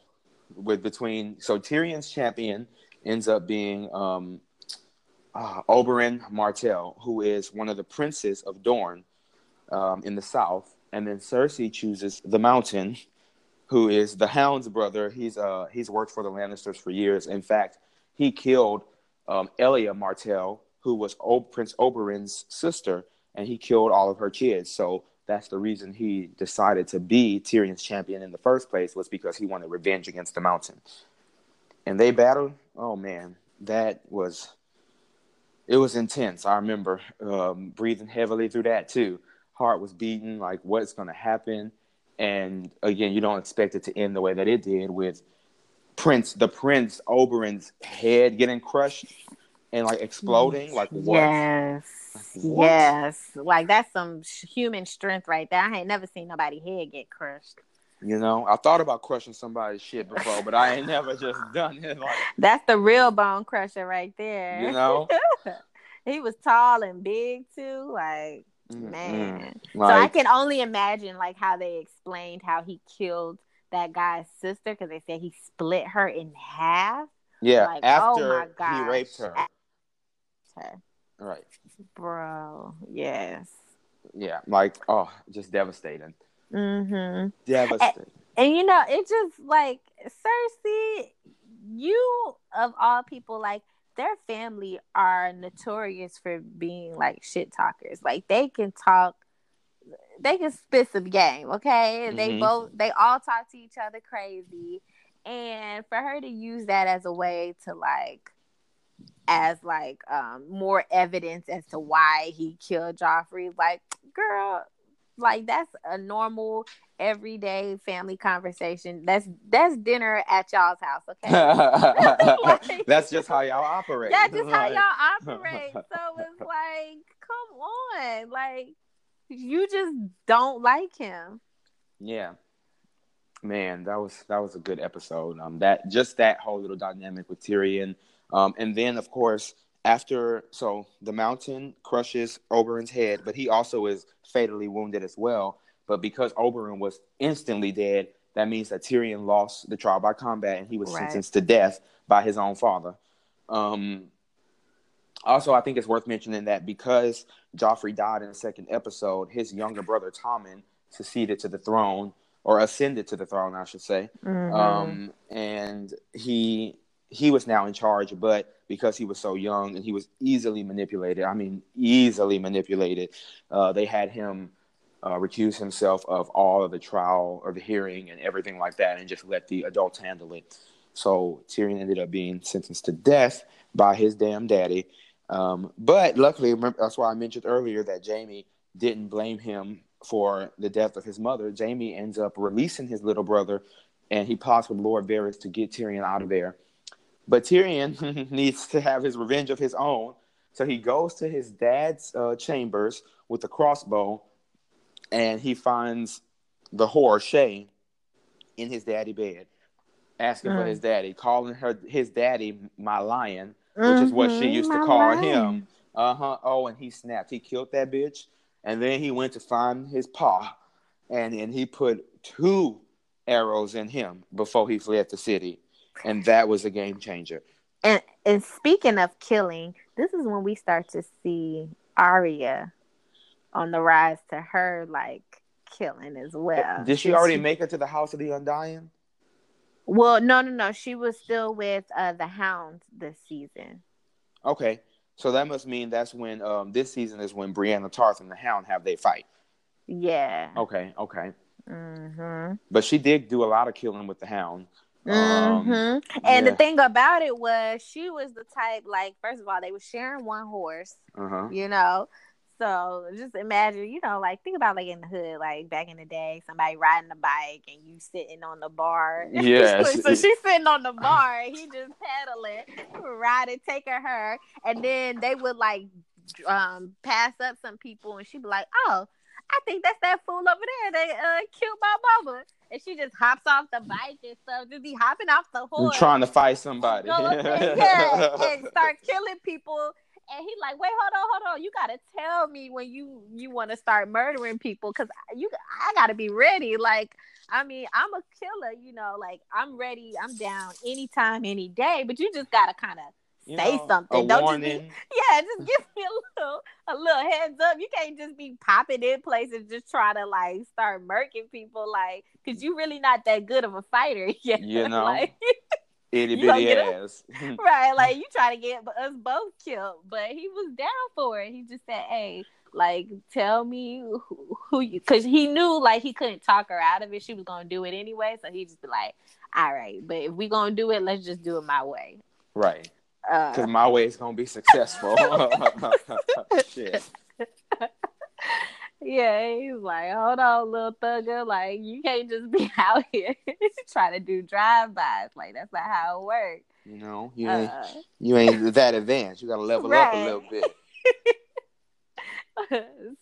with between so Tyrion's champion ends up being um, uh, Oberyn Martell, who is one of the princes of Dorne um, in the south, and then Cersei chooses the Mountain, who is the Hound's brother. He's uh he's worked for the Lannisters for years. In fact, he killed um, Elia Martell, who was o- Prince Oberyn's sister, and he killed all of her kids. So that's the reason he decided to be Tyrion's champion in the first place was because he wanted revenge against the Mountain. And they battled. Oh man, that was it was intense. I remember um, breathing heavily through that too. Heart was beating, like what's going to happen. And again, you don't expect it to end the way that it did with Prince, the Prince Oberyn's head getting crushed and like exploding. Like what? Yes. Like, what? Yes. Like that's some human strength right there. I ain't never seen nobody head get crushed. You know, I thought about crushing somebody's shit before, but I ain't never just done it. Like, That's the real bone crusher right there. you know, he was tall and big too. Like man. so I can only imagine like how they explained how he killed that guy's sister because they said he split her in half. yeah, like, oh my after he raped her, Her. right? Bro, yes. Yeah, like oh, just devastating, Mm-hmm. devastating. And you know, it just like Cersei, you of all people, like their family are notorious for being like shit talkers. Like they can talk, they can spit some game. Okay, they Mhm. both, they all talk to each other crazy, and for her to use that as a way to like, as like um more evidence as to why he killed Joffrey, like girl, like that's a normal everyday family conversation. That's that's dinner at y'all's house, okay? That's just how y'all operate. That's just how y'all operate. So it's like, come on, like you just don't like him. Yeah. Man, that was that was a good episode. Um that just that whole little dynamic with Tyrion. Um and then of course after so the mountain crushes Oberyn's head, but he also is fatally wounded as well. But because Oberyn was instantly dead, that means that Tyrion lost the trial by combat and he was Right. sentenced to death by his own father. Um also, I think it's worth mentioning that because Joffrey died in the second episode, his younger brother Tommen succeeded to the throne or ascended to the throne, I should say. Mm-hmm. Um, and he he was now in charge, but because he was so young and he was easily manipulated, I mean, easily manipulated, uh, they had him uh, recuse himself of all of the trial or the hearing and everything like that, and just let the adults handle it. So Tyrion ended up being sentenced to death by his damn daddy. Um, but luckily, remember, that's why I mentioned earlier that Jaime didn't blame him for the death of his mother. Jaime ends up releasing his little brother, and he plots with Lord Varys to get Tyrion out of there. But Tyrion needs to have his revenge of his own, so he goes to his dad's uh, chambers with a crossbow, and he finds the whore Shae in his daddy bed, asking for Mm. his daddy, calling her his daddy my lion, which is what she Mhm, used to call lion. him. Uh huh. Oh, and he snapped. He killed that bitch, and then he went to find his pa, and and he put two arrows in him before he fled the city, and that was a game changer. And and speaking of killing, this is when we start to see Arya on the rise to her like killing as well. Did she Did already make it to the House of the Undying? Well, no, no, no. She was still with uh the Hounds this season. Okay, so that must mean that's when um this season is when Brienne of Tarth and the Hound have their fight. Yeah. Okay, okay. Mm-hmm. But she did do a lot of killing with the Hound. Um, Mm-hmm. And yeah. the thing about it was she was the type like first of all they were sharing one horse, uh-huh. you know. So just imagine, you know, like think about like in the hood, like back in the day, somebody riding a bike and you sitting on the bar. Yes. so she's sitting on the bar and he just pedaling, riding, taking her, and then they would like um pass up some people and she'd be like, Oh, I think that's that fool over there. They uh killed my mama. And she just hops off the bike and stuff, just be hopping off the horse. trying to fight somebody. There, yeah, and start killing people. And he like, wait, hold on, hold on. You gotta tell me when you you want to start murdering people, cause you I gotta be ready. Like, I mean, I'm a killer, you know. Like, I'm ready. I'm down anytime, any day. But you just gotta kind of You say know, something. Don't warning. just be, yeah, just give me a little a little heads up. You can't just be popping in places just try to like start murking people, like, cause you really not that good of a fighter yet. You know? like, Itty bitty ass. right? Like you try to get us both killed, but he was down for it. He just said, "Hey, like tell me who, who you," because he knew like he couldn't talk her out of it. She was gonna do it anyway, so he just be like, "All right, but if we gonna do it, let's just do it my way." right. Because Uh, my way is going to be successful. Shit. yeah, he's like, "Hold on, little thugger, like you can't just be out here trying to do drive-bys. Like that's not how it works." You know, you ain't, Uh, you ain't that advanced. You got to level up a little bit.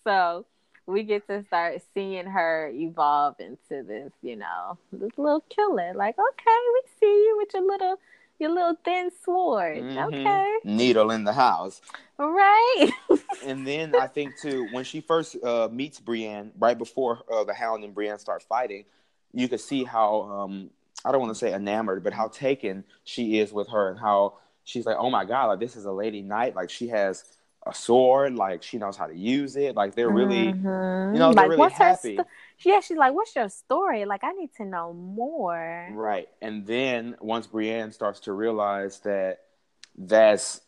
so we get to start seeing her evolve into this, you know, this little killer. Like, okay, we see you with your little your little thin sword. Mhm. Okay. Needle in the house. Right. And then I think too, when she first uh, meets Brienne, right before uh, the Hound and Brienne start fighting, you could see how um, I don't want to say enamored, but how taken she is with her, and how she's like, "Oh my god, like this is a lady knight. Like she has a sword. Like she knows how to use it. Like they're really, Mhm. you know, they're like, really what's her happy." yeah, she's like, What's your story? Like, I need to know more. Right. And then once Brienne starts to realize that that's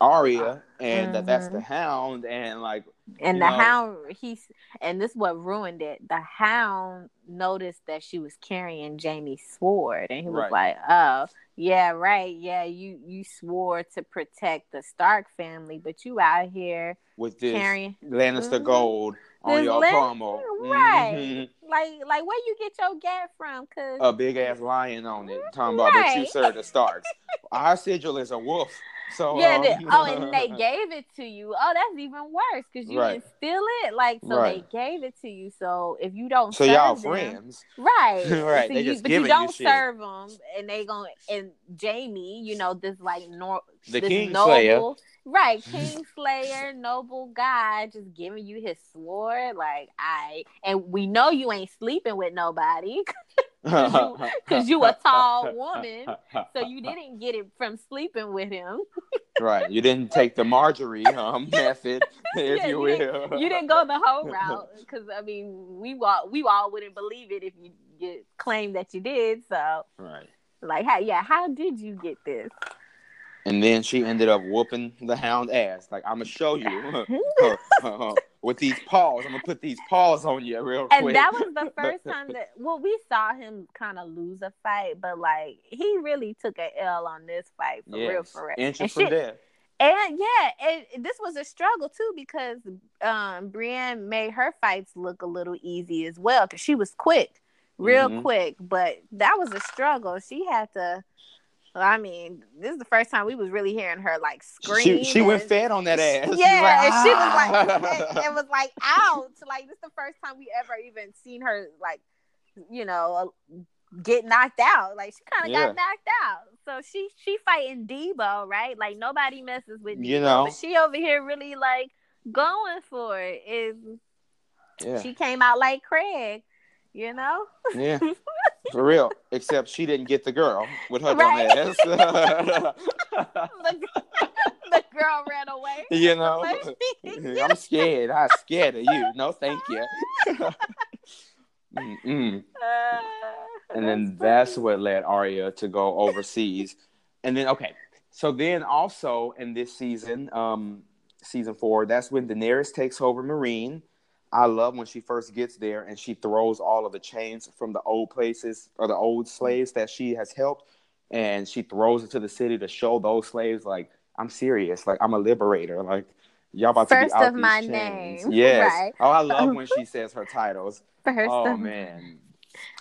Arya and that that's the Hound, and like, And You the know- hound, he's, and this what ruined it. The hound noticed that she was carrying Jaime's sword, and he was Right. like, "Oh, yeah, right, yeah, you you swore to protect the Stark family, but you out here with this carrying Lannister Mhm. gold on This your Lan- pommel, right? Mhm. Like, like where you get your gat from? Cause a big ass lion on it, talking about that you Right. serve the Starks. Our sigil is a wolf, so yeah, um, they, oh, and they gave it to you. Oh, that's even worse because you Right. didn't steal it. Like, so Right. they gave it to you. So if you don't, so y'all them- friends, Right. Right, So they you, just but you don't shit. serve them, and they going and Jaime, you know, this like nor the this Kingslayer. noble, right? Kingslayer, noble guy, just giving you his sword, like I, and we know you ain't sleeping with nobody, cause you a tall woman, so you didn't get it from sleeping with him. right. You didn't take the Margaery um, method, if Yeah, you you didn't- You didn't go the whole route, because I mean, we all we all wouldn't believe it if you, you claim that you did. So, Right. like, how yeah, how did you get this? And then she ended up whooping the hound ass. Like, I'm to show you with these paws. I'm to put these paws on you real quick. and that was the first time that well we saw him kind of lose a fight but like he really took a l on this fight for real for real Inches and shit- death. and yeah and this was a struggle too because um brienne made her fights look a little easy as well because she was quick real Mhm. quick but that was a struggle she had to I mean, this is the first time we was really hearing her like scream. She, she went and- fed on that ass. She was yeah, like, and she was like, "Ah." it, it was like out. Like this is the first time we ever even seen her like, you know, uh, get knocked out. Like she kind of Yeah. got knocked out. So she she fighting Debo, right? Like nobody messes with Debo, You know. but she over here really like going for it. Is yeah, she came out like Craig, you know? yeah, for real. Except she didn't get the girl with her Right. dumb ass. the, the girl ran away. you know, I'm scared. I'm scared of you. No, thank you. Mm-mm. Uh, and then that's what led Arya to go overseas. and then okay, so then also in this season, um, season four, that's when Daenerys takes over Meereen. I love when she first gets there and she throws all of the chains from the old places or the old slaves that she has helped, and she throws it to the city to show those slaves like I'm serious, like I'm a liberator, like y'all about First to be out of these my chains. name, Yes. right. Oh, I love when she says her titles. First oh of man,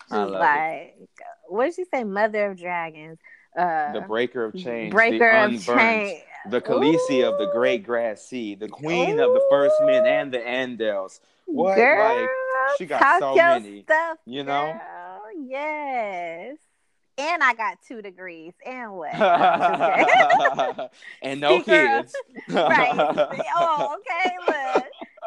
She's I love it. like, what did she say? Mother of dragons. Uh, The breaker of chains, breaker the of chains. the Khaleesi of the great grass sea, the queen of the first men and the Andals. What? Girl, Like, she got so many, Stuff, you know? girl. Yes. And I got two degrees. And what? No, I'm just kidding. and no kids. right. Oh, okay. Look,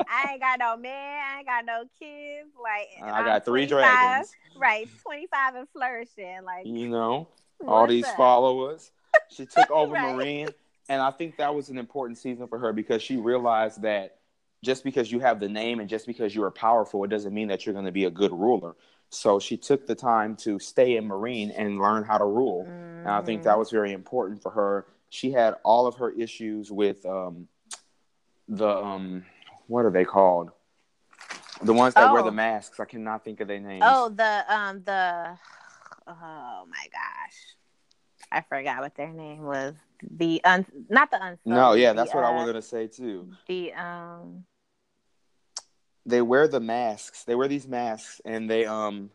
I ain't got no man. I ain't got no kids. Like I got three dragons. Right, twenty five and flourishing. Like You know, all these up? followers. She took over Right. Meereen, and I think that was an important season for her because she realized that just because you have the name and just because you are powerful, it doesn't mean that you're going to be a good ruler. So she took the time to stay in Meereen and learn how to rule. And I think that was very important for her. She had all of her issues with um, the um, what are they called? The ones that wear Oh. the masks. I cannot think of their names. Oh, the um the oh my gosh. I forgot what their name was. The un not the unsullied. no, yeah, the, that's what I was gonna say too. The um They wear the masks. They wear these masks, and they um,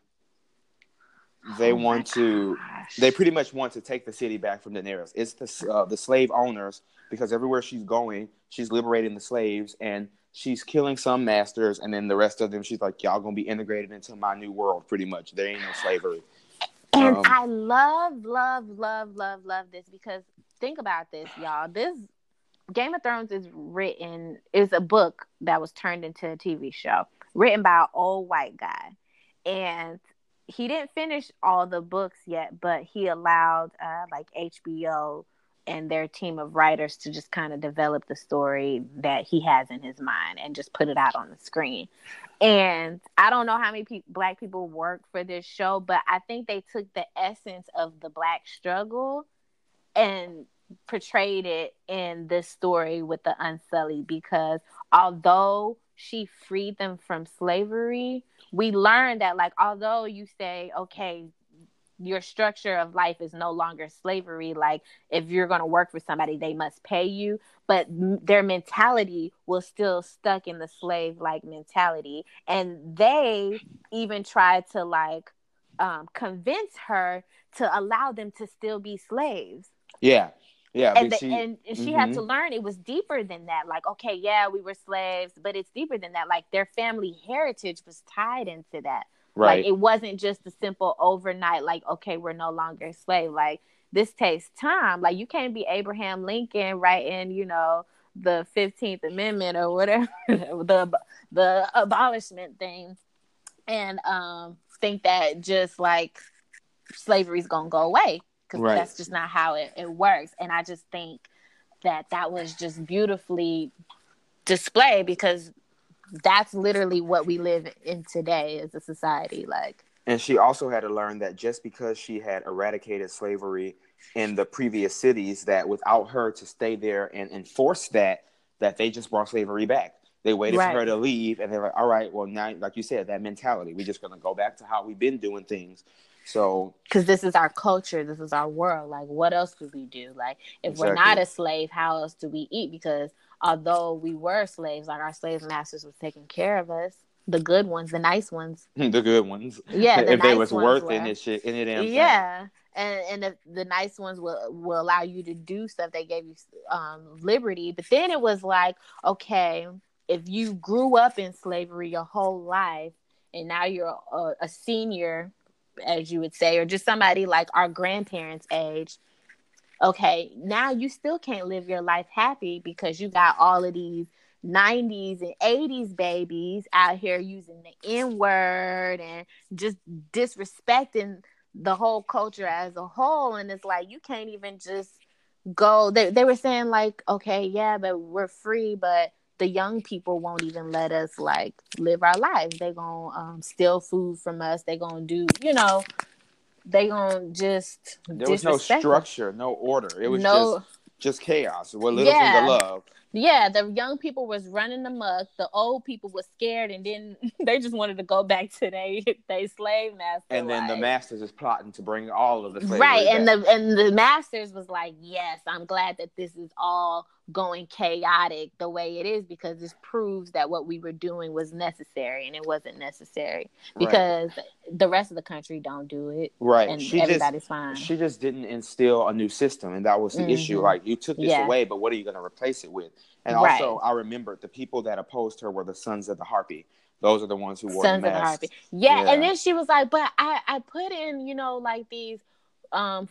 they oh want to. gosh. They pretty much want to take the city back from Daenerys. It's the uh, the slave owners because everywhere she's going, she's liberating the slaves and she's killing some masters, and then the rest of them, she's like, y'all gonna be integrated into my new world. Pretty much, there ain't no slavery. And Um, I love, love, love, love, love this because think about this, y'all. This Game of Thrones is written is a book that was turned into a TV show, written by an old white guy, and he didn't finish all the books yet, but he allowed uh, like HBO and their team of writers to just kind of develop the story that he has in his mind and just put it out on the screen. And I don't know how many pe- black people work for this show, but I think they took the essence of the black struggle and portrayed it in this story with the Unsullied because although she freed them from slavery, we learned that like although you say, okay, your structure of life is no longer slavery like if you're going to work for somebody they must pay you. But their mentality was still stuck in the slave like mentality. And they even tried to like um, convince her to allow them to still be slaves. Yeah, yeah. and, the, she, and, she had to Mhm. learn it was deeper than that like okay yeah we were slaves but it's deeper than that like their family heritage was tied into that right. like it wasn't just a simple overnight, like, okay, we're no longer a slave. Like this takes time. Like you can't be Abraham Lincoln writing, you know, the fifteenth amendment or whatever the the abolishment thing and um think that just like slavery's gonna go away. Because Right. that's just not how it, it works. And I just think that that was just beautifully displayed because that's literally what we live in today as a society. Like, And she also had to learn that just because she had eradicated slavery in the previous cities, that without her to stay there and enforce that, that they just brought slavery back. They waited Right. for her to leave, and they're like, "All right, well now, like you said, that mentality. We're just gonna go back to how we've been doing things." So because this is our culture, this is our world. Like, what else do we do? Like, if we're not a slave, how else do we eat? Because although we were slaves, like our slave masters was taking care of us, the good ones, the nice ones. the good ones, Yeah, the if they was worth were. in it, shit, in it, damn thing. yeah and and the, the nice ones will will allow you to do stuff they gave you um liberty but then it was like okay if you grew up in slavery your whole life and now you're a, a senior as you would say or just somebody like our grandparents age okay now you still can't live your life happy because you got all of these 90s and 80s babies out here using the N word and just disrespecting the whole culture as a whole. And it's like, you can't even just go. They, they were saying, like, okay, yeah, but we're free, but the young people won't even let us like live our lives. They gonna um, steal food from us. They gonna do, you know, they gonna just there was no disrespect us. structure, no order. It was No- just just chaos. What little Yeah. thing of love. Yeah, the young people was running amok. The old people was scared and then they just wanted to go back to they they slave master. And then the masters is plotting to bring all of the right and back. the and the masters was like yes i'm glad that this is all going chaotic the way it is because this proves that what we were doing was necessary and it wasn't necessary Right. because the rest of the country don't do it right. and she just fine she just didn't instill a new system and that was the issue Mhm. like you took this Yeah. away but what are you going to replace it with and Right. also i remembered the people that opposed her were the sons of the harpy those are the ones who wore sons the of the masks. harpy yeah, Yeah. and then she was like but i i put in you know like these um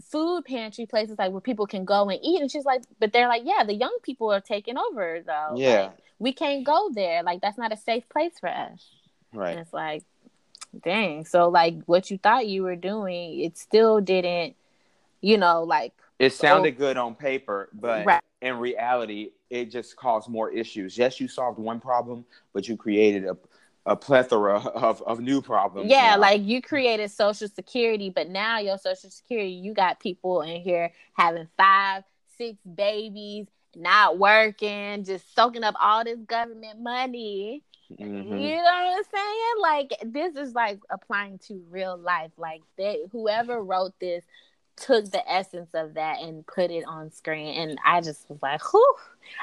food pantry places like where people can go and eat and she's like but they're like yeah the young people are taking over though Yeah. Like, we can't go there like that's not a safe place for us Right. And it's like, dang. So like what you thought you were doing, it still didn't, you know, like it sounded oh. good on paper but Right. in reality it just caused more issues yes you solved one problem but you created a, a plethora of, of new problems yeah, now. like you created social security, but now your social security, you got people in here having five, six babies, not working, just soaking up all this government money. Mhm. You know what I'm saying? Like this is like applying to real life. Like they whoever wrote this took the essence of that and put it on screen. And I just was like, whew.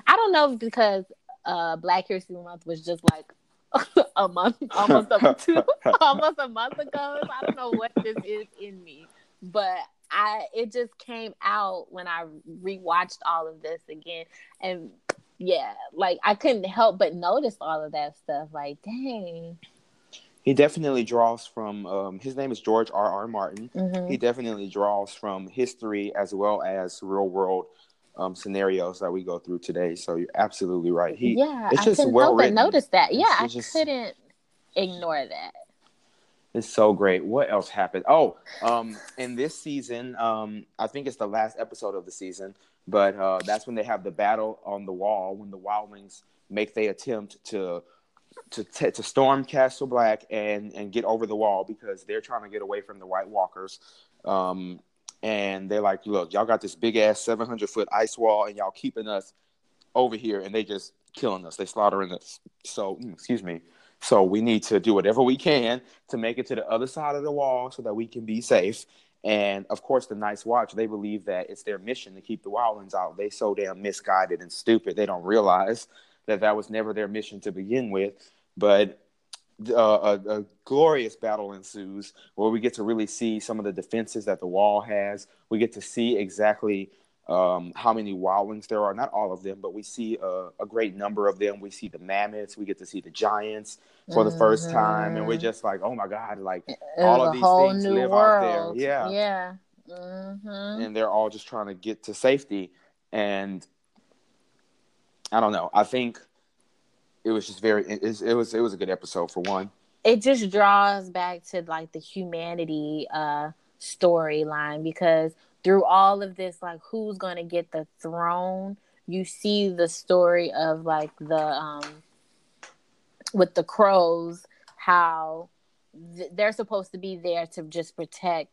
I don't know if because uh Black History Month was just like a month almost a two almost a month ago. So I don't know what this is in me. But I it just came out when I rewatched all of this again. And yeah, like I couldn't help but notice all of that stuff. Like, dang. he definitely draws from um, his name is george r r martin Mhm. he definitely draws from history as well as real world um, scenarios that we go through today so you're absolutely right he yeah, it's I just couldn't well help but written. notice that. Yeah, It's- I just- couldn't ignore that. It's so great. What else happened? Oh, um, in this season, um, I think it's the last episode of the season, but uh, that's when they have the battle on the wall when the wildlings make their attempt to to t- to storm Castle Black and and get over the wall because they're trying to get away from the White Walkers. Um, and they're like, "Look, y'all got this big ass seven hundred foot ice wall, and y'all keeping us over here, and they just killing us. They slaughtering us. So, mm, excuse me." So we need to do whatever we can to make it to the other side of the wall so that we can be safe. And of course, the Night's Watch, they believe that it's their mission to keep the wildlings out. They so damn misguided and stupid. They don't realize that that was never their mission to begin with. But uh, a, a glorious battle ensues where we get to really see some of the defenses that the wall has. We get to see exactly um, how many wildlings there are. Not all of them, but we see a, a great number of them. We see the mammoths. We get to see the giants for the first time, and we're Mhm. just like, oh my god, like It all of these things live out there. world. Yeah. Yeah. hmm and they're all just trying to get to safety. And I don't know. I think it was just very. It, it was it was a good episode for one. It just draws back to like the humanity uh storyline because through all of this, like who's gonna get the throne, you see the story of like the um with the crows, how th- they're supposed to be there to just protect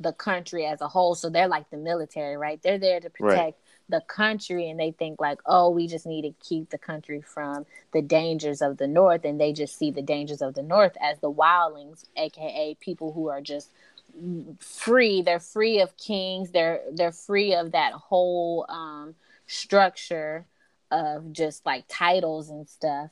the country as a whole. So they're like the military, right? They're there to Right. The country and they think like, oh, we just need to keep the country from the dangers of the north and they just see the dangers of the north as the wildlings, aka people who are just free. They're free of kings. They're they're free of that whole um structure of just like titles and stuff.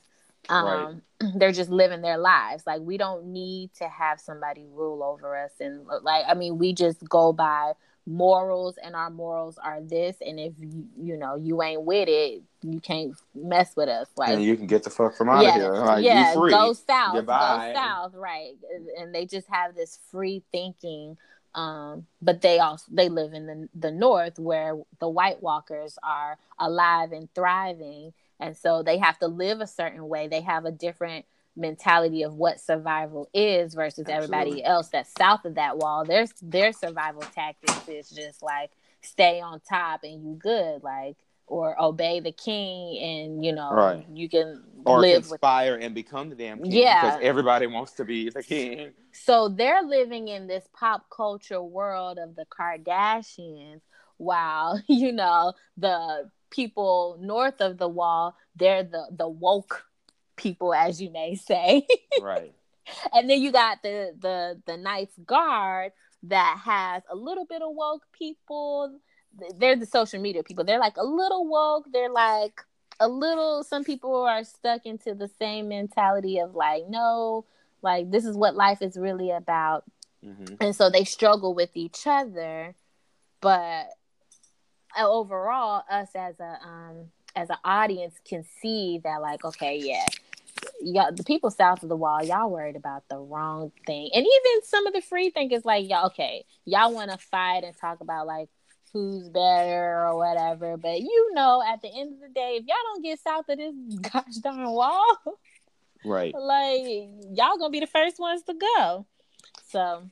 Um they're just living their lives. Like we don't need to have somebody rule over us and like I mean we just go by morals and our morals are this and if you, you know you ain't with it you can't mess with us like and you can get the fuck from out yeah, of here. Like, yeah, you free. go south, Goodbye. go south, right? And they just have this free thinking. Um, but they also they live in the the north where the White Walkers are alive and thriving, and so they have to live a certain way. They have a different mentality of what survival is versus everybody else that's south of that wall. Their their survival tactics is just like stay on top and you good. Like or obey the king and you know Right. you can or live with conspire and become the damn king Yeah. because everybody wants to be the king. so they're living in this pop culture world of the Kardashians while you know the people north of the wall they're the the woke people as you may say right. and then you got the the the Knights Guard that has a little bit of woke people. They're the social media people. They're like a little woke. They're like a little. Some people are stuck into the same mentality of like, no, like this is what life is really about, hmm and so they struggle with each other. But uh, overall, us as a um as an audience can see that like, okay, yeah, y'all, the people south of the wall, y'all worried about the wrong thing. And even some of the free thinkers, like, y'all, okay, y'all want to fight and talk about like who's better or whatever. But you know, at the end of the day, if y'all don't get south of this gosh darn wall, Right. like y'all gonna be the first ones to go. So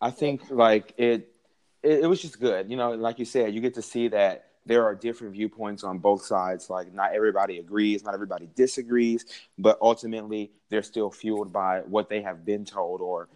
I think like it, it, it was just good. You know, like you said, you get to see that there are different viewpoints on both sides. Like not everybody agrees, not everybody disagrees, but ultimately they're still fueled by what they have been told or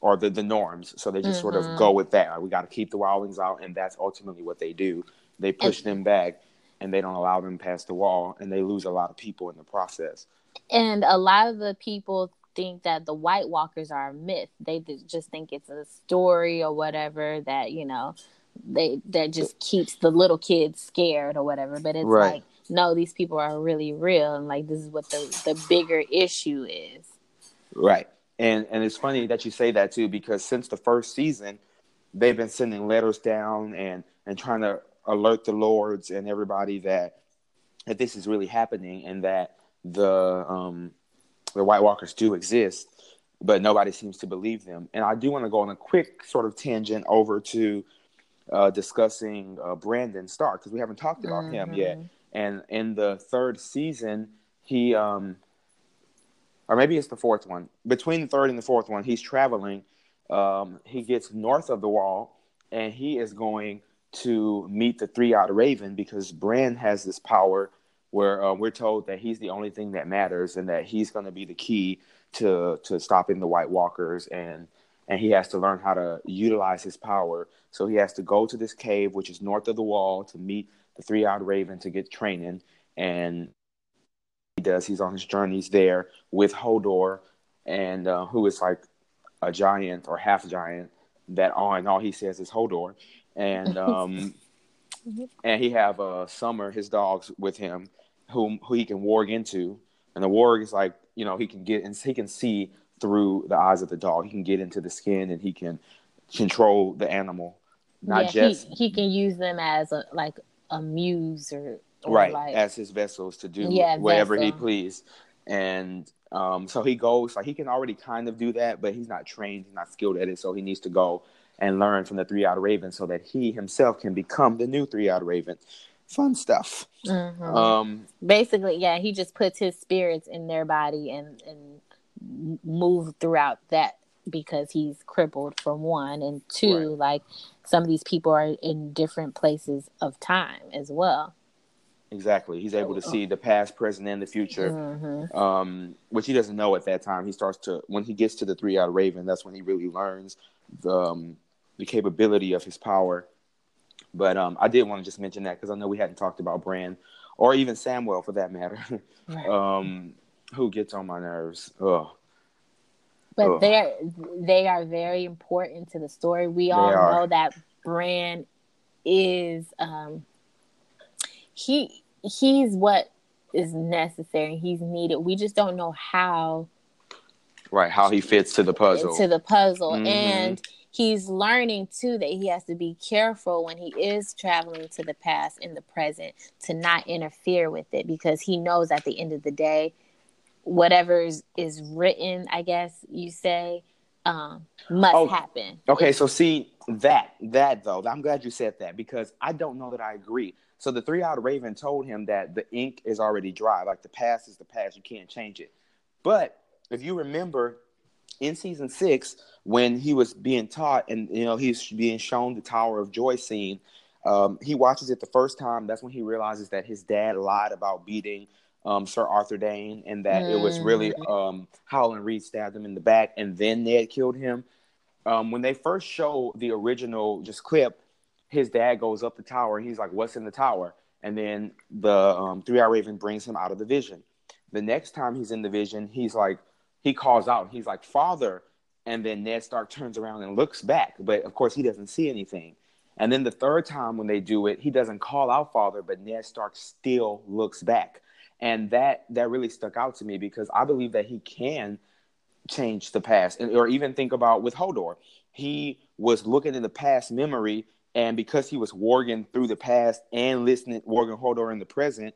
or the, the norms. So they just sort of go mm-hmm. with that. Like, we got to keep the wildlings out, and that's ultimately what they do. They push them back, and they don't allow them past the wall, and they lose a lot of people in the process. And a lot of the people think that the White Walkers are a myth. They just think it's a story or whatever that you know they that just keeps the little kids scared or whatever. But it's Right. like no, these people are really real, and like this is what the the bigger issue is. Right. And and it's funny that you say that too because since the first season, they've been sending letters down and and trying to alert the lords and everybody that that this is really happening and that the um the White Walkers do exist, but nobody seems to believe them. And I do want to go on a quick sort of tangent over to uh, discussing uh, Brandon Stark because we haven't talked about him yet. Mhm. And in the third season, he um or maybe it's the fourth one. Between the third and the fourth one, he's traveling. Um, he gets north of the wall, and he is going to meet the three-eyed raven because Bran has this power where uh, we're told that he's the only thing that matters, and that he's going to be the key to to stopping the White Walkers, and and he has to learn how to utilize his power. So he has to go to this cave, which is north of the wall, to meet the three-eyed raven to get training, and he does. He's on his journeys there with Hodor, and uh, who is like a giant or half giant. That all and all he says is Hodor, and um, and he have uh, Summer, his dogs, with him, whom who he can warg into, and the warg is like you know he can get and he can see through the eyes of the dog. He can get into the skin and he can control the animal, not yeah, just he, he can use them as a like a muse or, or right like as his vessels to do Yeah, whatever he please. And um, so he goes like he can already kind of do that but he's not trained he's not skilled at it. So he needs to go and learn from the three-eyed raven so that he himself can become the new three-eyed raven. Fun stuff. Mhm. um basically yeah he just puts his spirits in their body and and move throughout that because he's crippled from one and two Right. like some of these people are in different places of time as well exactly he's able to see the past present and the future Mhm. um, which he doesn't know at that time. He starts to when he gets to the three eyed raven. That's when he really learns the um, the capability of his power. But um, I did want to just mention that because I know we hadn't talked about Bran or even Samuel for that matter, Right. Who gets on my nerves. Ugh. but they're they are very important to the story we all are. know that Bran is um he he's what is necessary he's needed we just don't know how Right, how he fits to the puzzle. to the puzzle Mhm. and he's learning too that he has to be careful when he is traveling to the past in the present to not interfere with it because he knows at the end of the day whatever is, is written i guess you say um, must Oh, happen Okay, so see that that though, I'm glad you said that because I don't know that I agree. So the three-eyed raven told him that the ink is already dry, like the past is the past, you can't change it. But if you remember in season six, when he was being taught and you know he's being shown the Tower of Joy scene, Um, he watches it the first time. That's when he realizes that his dad lied about beating um, Sir Arthur Dayne, and that it was really Mm. um, Howland Reed stabbed him in the back, and then Ned killed him. Um, when they first show the original just clip, his dad goes up the tower, and he's like, "What's in the tower?" And then the um, Three Eye Raven brings him out of the vision. The next time he's in the vision, he's like, he calls out, he's like, "Father!" And then Ned Stark turns around and looks back, but of course he doesn't see anything. And then the third time when they do it, he doesn't call out father, but Ned Stark still looks back. And that that really stuck out to me because I believe that he can change the past. And, or even think about with Hodor. He was looking in the past memory, and because he was warging through the past and listening warging Hodor in the present,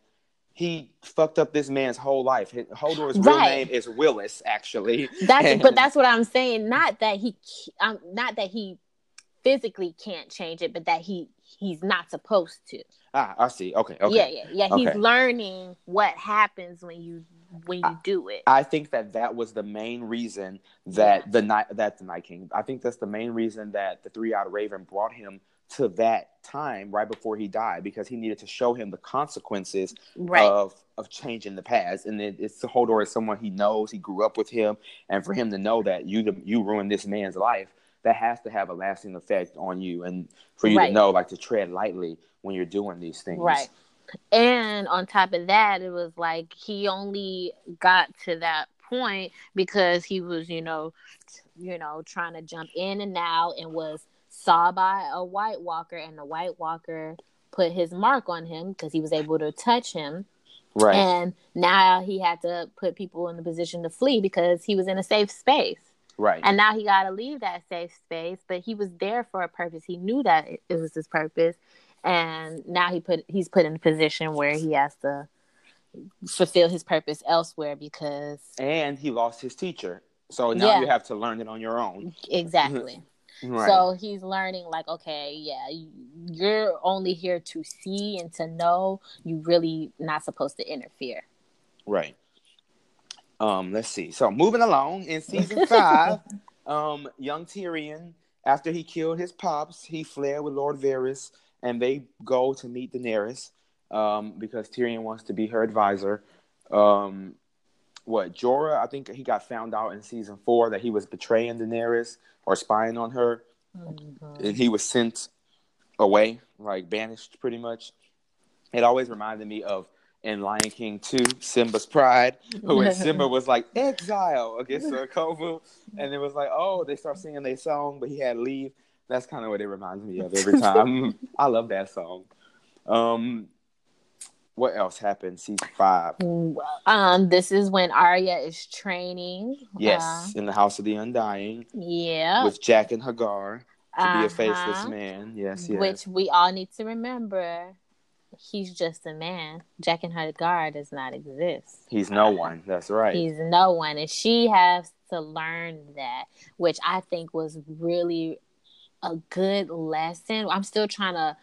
he fucked up this man's whole life. Hodor's real Right. name is Wylis, actually. That's And- but that's what I'm saying. Not that he, um, not that he physically can't change it, but that he he's not supposed to. Ah, I see. Okay, okay. Yeah, yeah, yeah. He's learning what happens when you when you do it. I think that that was the main reason that the night that the Night King. I think that's the main reason that the Three Eyed Raven brought him to that time right before he died because he needed to show him the consequences right. of of changing the past. And it, it's Hodor is someone he knows. He grew up with him, and for him to know that you you ruined this man's life, that has to have a lasting effect on you, and for you Right. to know like to tread lightly when you're doing these things. Right. And on top of that, it was like he only got to that point because he was, you know, you know, trying to jump in and out and was saw by a White Walker, and the White Walker put his mark on him because he was able to touch him. Right. And now he had to put people in the position to flee because he was in a safe space. Right. And now he got to leave that safe space, but he was there for a purpose. He knew that it, it was his purpose, and now he put he's put in a position where he has to fulfill his purpose elsewhere because and he lost his teacher. So now Yeah. you have to learn it on your own. exactly. Right. So he's learning like, okay, yeah, you- you're only here to see and to know. You really not supposed to interfere. right. Um, let's see. So moving along in season five, um, young Tyrion, after he killed his pops, he fled with Lord Varys, and they go to meet Daenerys, um, because Tyrion wants to be her advisor. Um, what Jorah? I think he got found out in season four that he was betraying Daenerys or spying on her. and he was sent away, like banished, pretty much. It always reminded me of in Lion King 2, Simba's Pride, when Simba was like exile against Kovu, and it was like, oh, they start singing their song, but he had to leave. That's kind of what it reminds me of every time. I love that song. Um, what else happened? Season five. Um, this is when Arya is training. Yes, Uh, in the House of the Undying yeah. with Jaqen H'ghar to be a faceless Uh-huh. man. Yes, yes. Which we all need to remember. He's just a man. Jaqen H'ghar does not exist. He's no one. That's right. He's no one. And she has to learn that, which I think was really a good lesson. I'm still trying to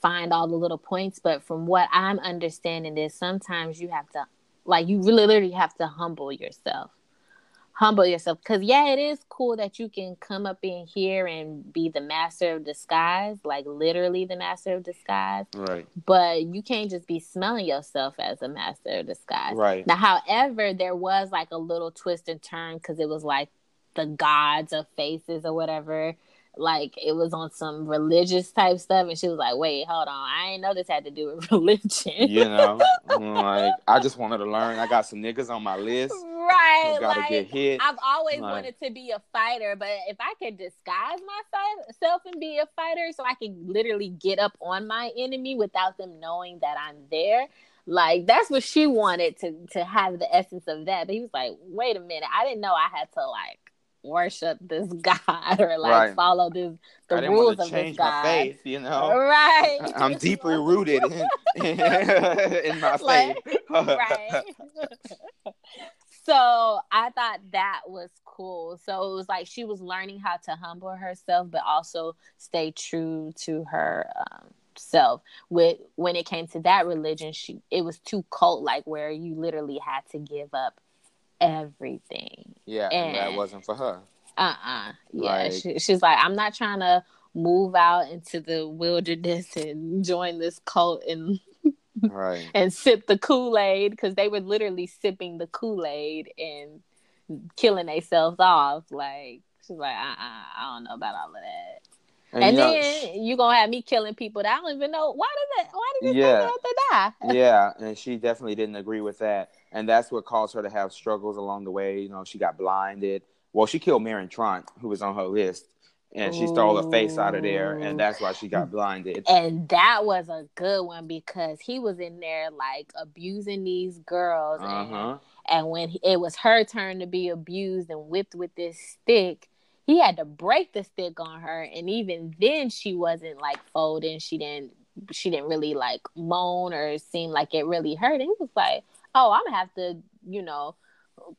find all the little points, but from what I'm understanding is sometimes you have to like you really literally have to humble yourself. Humble yourself. Cause yeah, it is cool that you can come up in here and be the master of disguise, like literally the master of disguise right. but you can't just be smelling yourself as a master of disguise. Right. Now, however, there was like a little twist and turn because it was like the gods of faces or whatever. Like it was on some religious type stuff, and she was like, "Wait, hold on, I ain't know this had to do with religion." you know, like I just wanted to learn. I got some niggas on my list right? gotta like, get hit. I've always Like- wanted to be a fighter, but if I could disguise myself and be a fighter, so I can literally get up on my enemy without them knowing that I'm there, like that's what she wanted to to have the essence of that. But he was like, "Wait a minute, I didn't know I had to like worship this god or like Right. follow this the I rules of this god." faith, you know. Right. I'm deeply rooted in, in my faith. Like, right. so I thought that was cool. So it was like she was learning how to humble herself, but also stay true to her um, self. With when it came to that religion, she it was too cult like, where you literally had to give up everything. yeah, and that wasn't for her. Uh uh Yeah. Like- she, she's like, I'm not trying to move out into the wilderness and join this cult and Right. and sip the Kool-Aid because they were literally sipping the Kool-Aid and killing themselves off. Like she's like, uh uh I don't know about all of that. And, you know, then you gonna have me killing people that I don't even know why did that why did this Yeah. person have to die? yeah, and she definitely didn't agree with that, and that's what caused her to have struggles along the way. You know, she got blinded. Well, she killed Meryn Trant, who was on her list, and she stole her face out of there, and that's why she got blinded. And that was a good one because he was in there like abusing these girls, Uh and, and when he- it was her turn to be abused and whipped with this stick, he had to break the stick on her, and even then she wasn't like folding. She didn't. She didn't really like moan or seem like it really hurt. And he was like, "Oh, I'm gonna have to, you know,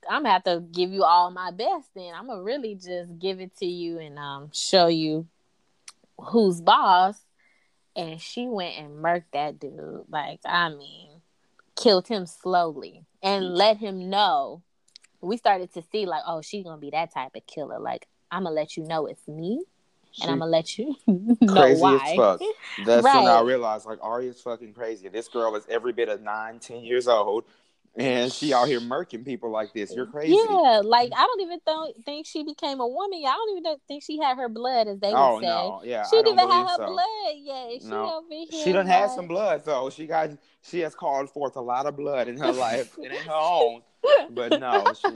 I'm gonna have to give you all my best. Then I'm gonna really just give it to you and um show you who's boss." And she went and murked that dude. Like, I mean, killed him slowly and let him know. We started to see like, oh, she's gonna be that type of killer. Like, I'm gonna let you know it's me, and I'm gonna let you know crazy why. as fuck. That's when I realized like Arya's fucking crazy. This girl is every bit of nine, ten years old, and she out here murking people like this. You're crazy. Yeah, like I don't even th- think she became a woman. I don't even think she had her blood, as they oh would say. no, yeah. she didn't even have her so. blood yet. She No. She done had like- some blood though. She got she has called forth a lot of blood in her life. it ain't her own, but no. She,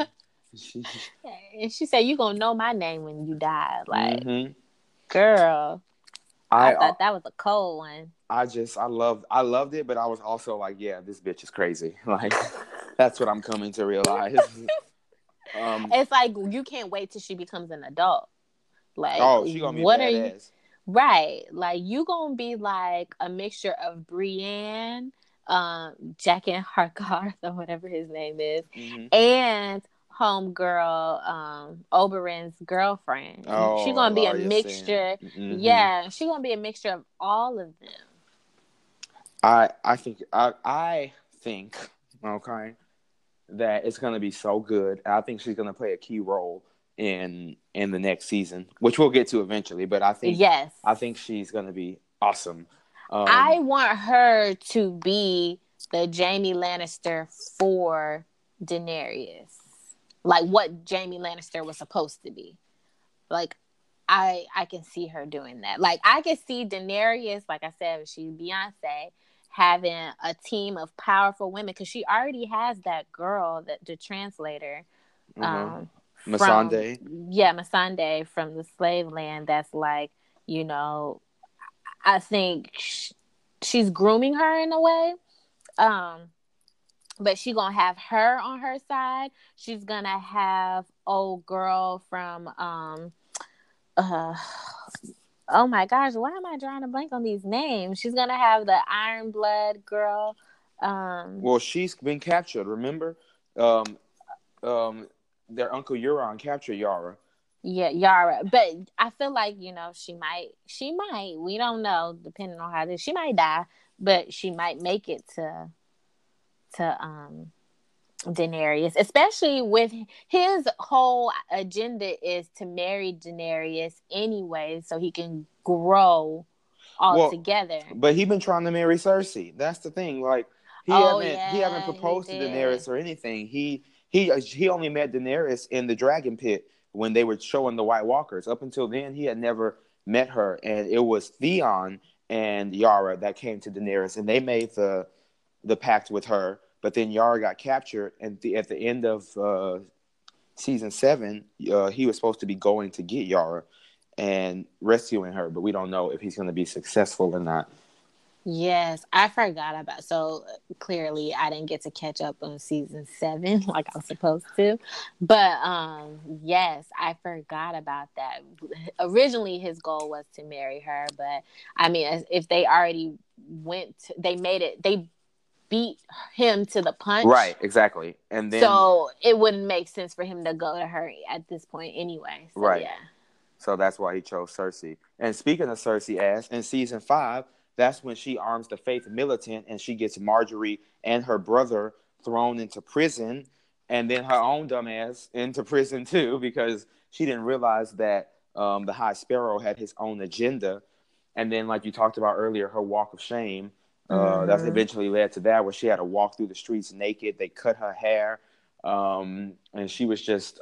she, And she said, "You gonna know my name when you die." Like, Mhm. Girl, I, I thought that was a cold one. I just I loved I loved it, but I was also like, yeah, this bitch is crazy. Like that's what I'm coming to realize. um, It's like you can't wait till she becomes an adult. Like, oh, she gonna be what badass. are you? Right, like you gonna be like a mixture of Brienne, um, Jack and Harkarth or whatever his name is, Mhm. and homegirl, um, Oberyn's girlfriend. Oh, she gonna be a mixture. Mhm. Yeah, she's gonna be a mixture of all of them. I I think I I think okay that it's gonna be so good. I think she's gonna play a key role in in the next season, which we'll get to eventually. But I think Yes, I think she's gonna be awesome. Um, I want her to be the Jaime Lannister for Daenerys. Like what Jaime Lannister was supposed to be. Like I I can see her doing that. Like I can see Daenerys, like I said, she's Beyonce, having a team of powerful women because she already has that girl, that the translator. mhm. Um from- yeah, Missandei from the slave land. That's like, you know, I think sh- she's grooming her in a way. Um, but she gonna have her on her side. She's gonna have old girl from um, uh, oh my gosh, why am I drawing a blank on these names? She's gonna have the Iron Blood girl. Um, Well, she's been captured. Remember, um, um, their uncle Euron captured Yara. Yeah, Yara. But I feel like, you know, she might she might, we don't know, depending on how this she might die, but she might make it to to um Daenerys, especially with his whole agenda is to marry Daenerys anyway, so he can grow all Well, together. But he been trying to marry Cersei. That's the thing. Like he Oh, haven't he yeah, haven't proposed he to. Daenerys or anything. He he he only met Daenerys in the Dragon Pit when they were showing the White Walkers. Up until then, he had never met her, and it was Theon and Yara that came to Daenerys, and they made the the pact with her. But then Yara got captured, and the, at the end of uh, season seven, uh, he was supposed to be going to get Yara and rescuing her, but we don't know if he's going to be successful or not. Yes, I forgot about. So clearly, I didn't get to catch up on season seven like I was supposed to. But um, yes, I forgot about that. Originally, his goal was to marry her, but I mean, if they already went, they made it. They beat him to the punch, Right, exactly. And then so it wouldn't make sense for him to go to her at this point anyway. So, Right. Yeah. so that's why he chose Cersei. And speaking of Cersei ass, in season five, that's when she arms the Faith militant and she gets Margaery and her brother thrown into prison and then her own dumbass into prison too because she didn't realize that um, the High Sparrow had his own agenda, and then like you talked about earlier, her walk of shame. Uh. That eventually led to that, where she had to walk through the streets naked. They cut her hair, um, and she was just,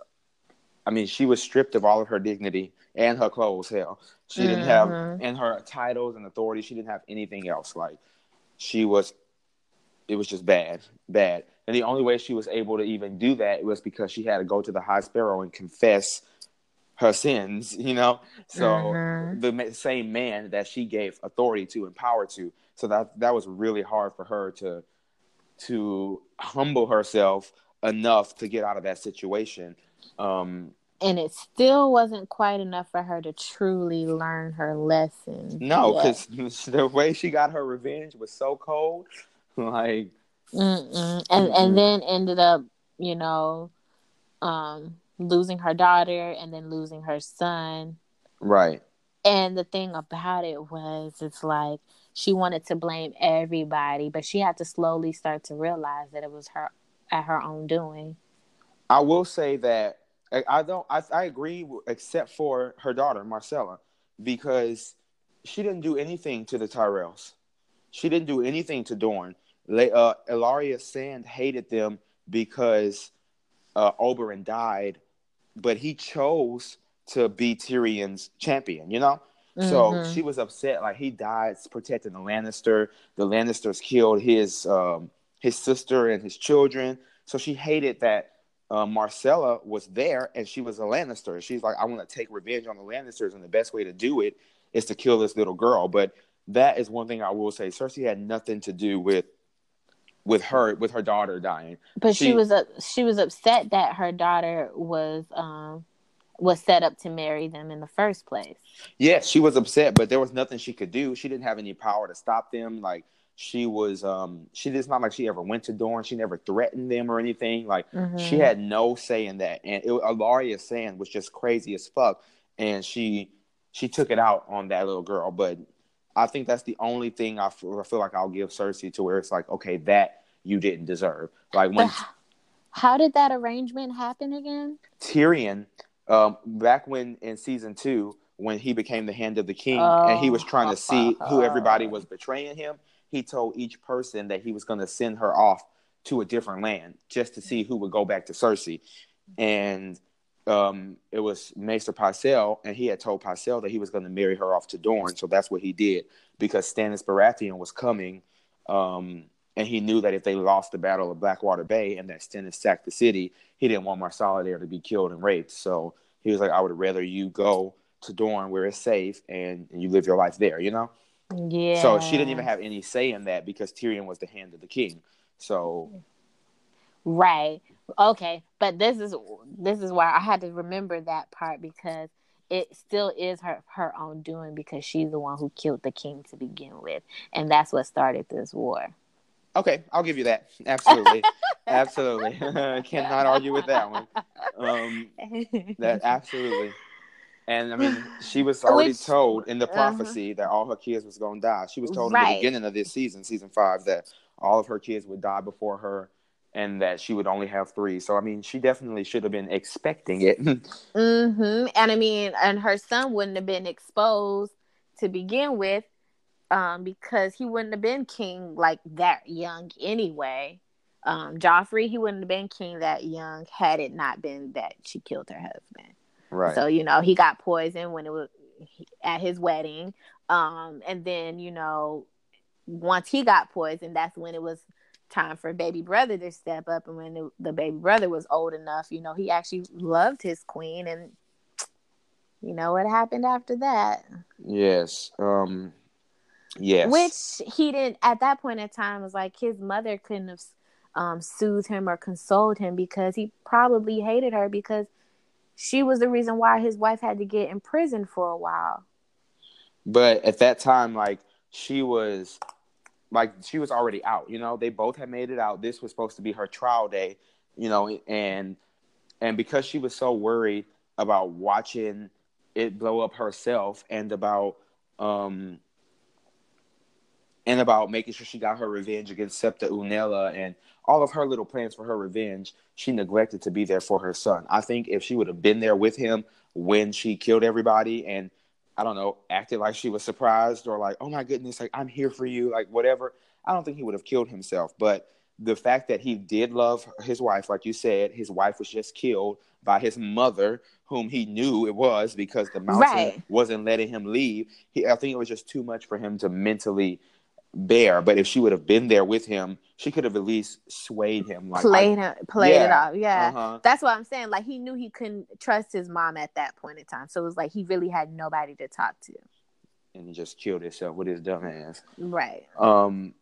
I mean, she was stripped of all of her dignity and her clothes. Hell, she didn't have, Mhm. and her titles and authority. She didn't have anything else. Like, she was, it was just bad, bad. And the only way she was able to even do that was because she had to go to the High Sparrow and confess her sins. You know, so Mhm. the same man that she gave authority to and power to. So that that was really hard for her to to humble herself enough to get out of that situation. Um, and it still wasn't quite enough for her to truly learn her lesson. no, because the way she got her revenge was so cold. Like, Mm-mm. and and then ended up, you know, um, losing her daughter and then losing her son. right, And the thing about it was, it's like she wanted to blame everybody, but she had to slowly start to realize that it was her at her own doing. I will say that I, don't. I, I agree, except for her daughter Myrcella, because she didn't do anything to the Tyrells. She didn't do anything to Dorne. Uh, Ellaria Sand hated them because uh, Oberyn died, but he chose to be Tyrion's champion. You know, so Mhm. she was upset. Like he died protecting the Lannister. The Lannisters killed his um, his sister and his children. So she hated that uh, Myrcella was there and she was a Lannister. She's like, I want to take revenge on the Lannisters, and the best way to do it is to kill this little girl. But that is one thing I will say. Cersei had nothing to do with with her with her daughter dying. But she, She- was up, she was upset that her daughter was um was set up to marry them in the first place. Yes, she was upset, but there was nothing she could do. She didn't have any power to stop them. Like she was, um, she it's not like she ever went to Dorne. She never threatened them or anything. Like she Mhm. had no say in that. And it, Ellaria Sand was just crazy as fuck, and she she took it out on that little girl. But I think that's the only thing I feel, I feel like I'll give Cersei to where it's like, okay, that you didn't deserve. Like when how did that arrangement happen again? Tyrion, um, back when in season two, when he became the hand of the king and he was trying to see who everybody was betraying him, he told each person that he was going to send her off to a different land just to see who would go back to Cersei. And um, it was Maester Pycelle, and he had told Pycelle that he was going to marry her off to Dorne. So that's what he did because Stannis Baratheon was coming. Um, and he knew that if they lost the Battle of Blackwater Bay and that Stannis sacked the city, he didn't want Myrcella there to be killed and raped. So he was like, I would rather you go to Dorne where it's safe and, and you live your life there, you know? Yeah. So she didn't even have any say in that because Tyrion was the hand of the king. So Right. Okay. But this is this is why I had to remember that part because it still is her her own doing because she's the one who killed the king to begin with, and that's what started this war. Okay, I'll give you that. Absolutely. absolutely. I cannot argue with that one. Um, that absolutely. And I mean, she was already Which- told in the uh-huh. prophecy that all her kids was going to die. She was told in the beginning of this season, season five, that all of her kids would die before her, and that she would only have three. So I mean, she definitely should have been expecting it. hmm And I mean, and her son wouldn't have been exposed to begin with, um, because he wouldn't have been king like that young anyway. Um, Joffrey, he wouldn't have been king that young had it not been that she killed her husband. right. So you know, he got poisoned when it was at his wedding, um, and then you know, once he got poisoned, that's when it was time for baby brother to step up and when the, the baby brother was old enough you know he actually loved his queen and you know what happened after that yes. Um. Yes. which he didn't at that point in time was like his mother couldn't have um, soothed him or consoled him because he probably hated her because she was the reason why his wife had to get in prison for a while But at that time, like she was, like she was already out. You know, they both had made it out. This was supposed to be her trial day. You know, and and because she was so worried about watching it blow up herself and about um and about making sure she got her revenge against Septa Unella and all of her little plans for her revenge, she neglected to be there for her son. I think if she would have been there with him when she killed everybody and I don't know, acted like she was surprised or like, oh my goodness, like I'm here for you, like whatever, I don't think he would have killed himself. But the fact that he did love his wife, like you said, his wife was just killed by his mother, whom he knew it was because the mountain Right. wasn't letting him leave. He, I think it was just too much for him to mentally bear. But if she would have been there with him, she could have at least swayed him. Like, played him, played it Yeah. off. Yeah. uh-huh. That's what I'm saying. Like he knew he couldn't trust his mom at that point in time. So it was like he really had nobody to talk to. and he just killed himself with his dumb ass. Right. Um,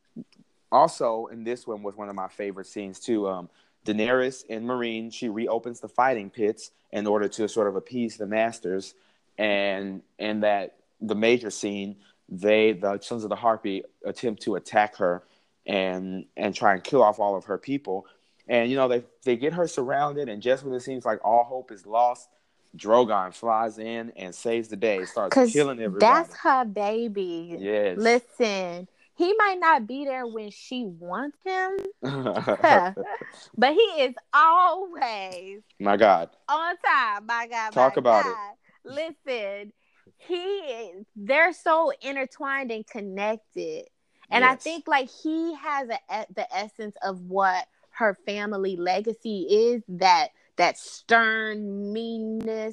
also, and this one was one of my favorite scenes too. Um, Daenerys and Meereen, she reopens the fighting pits in order to sort of appease the masters, and in that the major scene, they the Sons of the Harpy attempt to attack her and and try and kill off all of her people. And you know they they get her surrounded, and just when it seems like all hope is lost, Drogon flies in and saves the day, starts killing everybody. that's her baby. yes. Listen, he might not be there when she wants him, but he is always My God. on time. My God, Talk my about it. God. Listen, he they're so intertwined and connected, and I think like he has a, the essence of what her family legacy is that that stern meanness